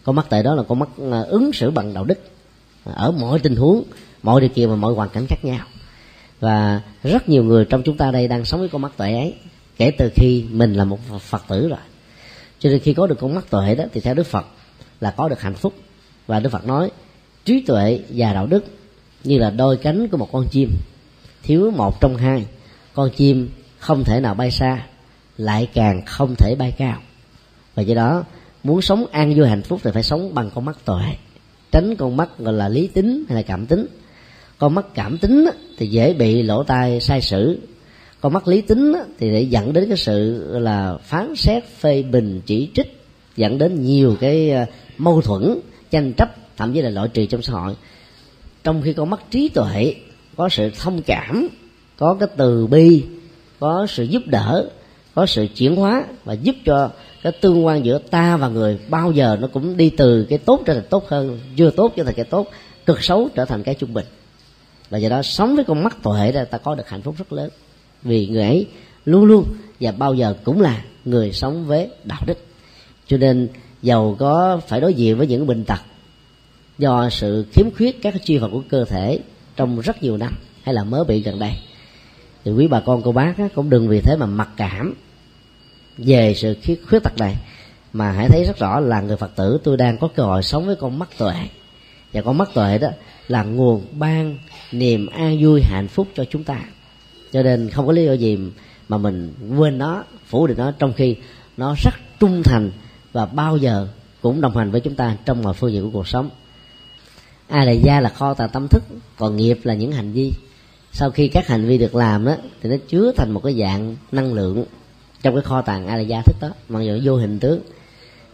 Con mắt tuệ đó là con mắt à, ứng xử bằng đạo đức à, ở mọi tình huống mọi điều kiện và mọi hoàn cảnh khác nhau. Và rất nhiều người trong chúng ta đây đang sống với con mắt tuệ ấy kể từ khi mình là một phật tử rồi cho nên khi có được con mắt tuệ đó, thì theo đức phật là có được hạnh phúc. Và đức phật nói, trí tuệ và đạo đức như là đôi cánh của một con chim, thiếu một trong hai. Con chim không thể nào bay xa, lại càng không thể bay cao. Và do đó, muốn sống an vui hạnh phúc thì phải sống bằng con mắt tuệ. Tránh con mắt gọi là lý tính hay là cảm tính. Con mắt cảm tính thì dễ bị lỗ tai sai sử con mắt lý tính thì để dẫn đến cái sự là phán xét, phê bình, chỉ trích, dẫn đến nhiều cái à, mâu thuẫn, tranh chấp, thậm chí là loại trừ trong xã hội. Trong khi con mắt trí tuệ, có sự thông cảm, có cái từ bi, có sự giúp đỡ, có sự chuyển hóa và giúp cho cái tương quan giữa ta và người bao giờ nó cũng đi từ cái tốt trở thành tốt hơn chưa tốt trở thành cái tốt, cực xấu trở thành cái trung bình. Và do đó, sống với con mắt tuệ là ta có được hạnh phúc rất lớn vì người ấy luôn luôn và bao giờ cũng là người sống với đạo đức. Cho nên giàu có phải đối diện với những bệnh tật do sự khiếm khuyết các chi phần của cơ thể trong rất nhiều năm hay là mới bị gần đây. Thì quý bà con, cô bác cũng đừng vì thế mà mặc cảm về sự khuyết khuyết tật này, mà hãy thấy rất rõ là người phật tử tôi đang có cơ hội sống với con mắt tuệ. Và con mắt tuệ đó là nguồn ban niềm an vui hạnh phúc cho chúng ta cho nên không có lý do gì mà mình quên nó, phủ định nó trong khi nó rất trung thành và bao giờ cũng đồng hành với chúng ta trong mọi phương diện của cuộc sống. A là gia là kho tàng tâm thức, còn nghiệp là những hành vi. Sau khi các hành vi được làm đó thì nó chứa thành một cái dạng năng lượng trong cái kho tàng a là gia thức đó, mặc dù vô hình tướng.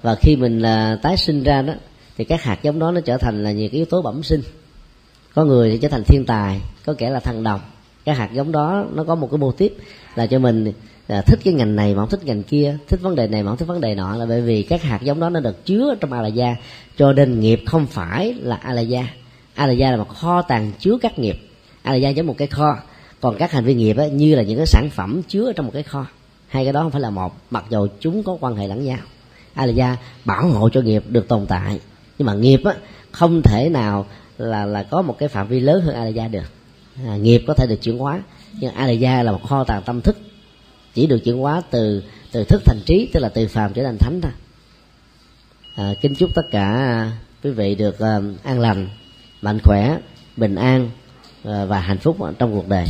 Và khi mình là tái sinh ra đó, thì các hạt giống đó nó trở thành là nhiều cái yếu tố bẩm sinh. Có người thì trở thành thiên tài, có kẻ là thằng đồng cái hạt giống đó nó có một cái mô tiếp là cho mình là thích cái ngành này mà không thích ngành kia thích vấn đề này mà không thích vấn đề nọ. Là bởi vì các hạt giống đó nó được chứa trong a la gia cho nên nghiệp không phải là a la gia a la gia là một kho tàng chứa các nghiệp. A la gia giống một cái kho. Còn các hành vi nghiệp ấy, như là những cái sản phẩm chứa trong một cái kho. Hai cái đó không phải là một. Mặc dù chúng có quan hệ lẫn nhau. A la gia bảo hộ cho nghiệp được tồn tại. Nhưng mà nghiệp á, không thể nào là là có một cái phạm vi lớn hơn a la gia được à, nghiệp có thể được chuyển hóa nhưng a là một kho tàng tâm thức chỉ được chuyển hóa từ từ thức thành trí tức là từ phàm trở thành thánh thôi. À, kính chúc tất cả quý vị được uh, an lành mạnh khỏe bình an uh, và hạnh phúc trong cuộc đời.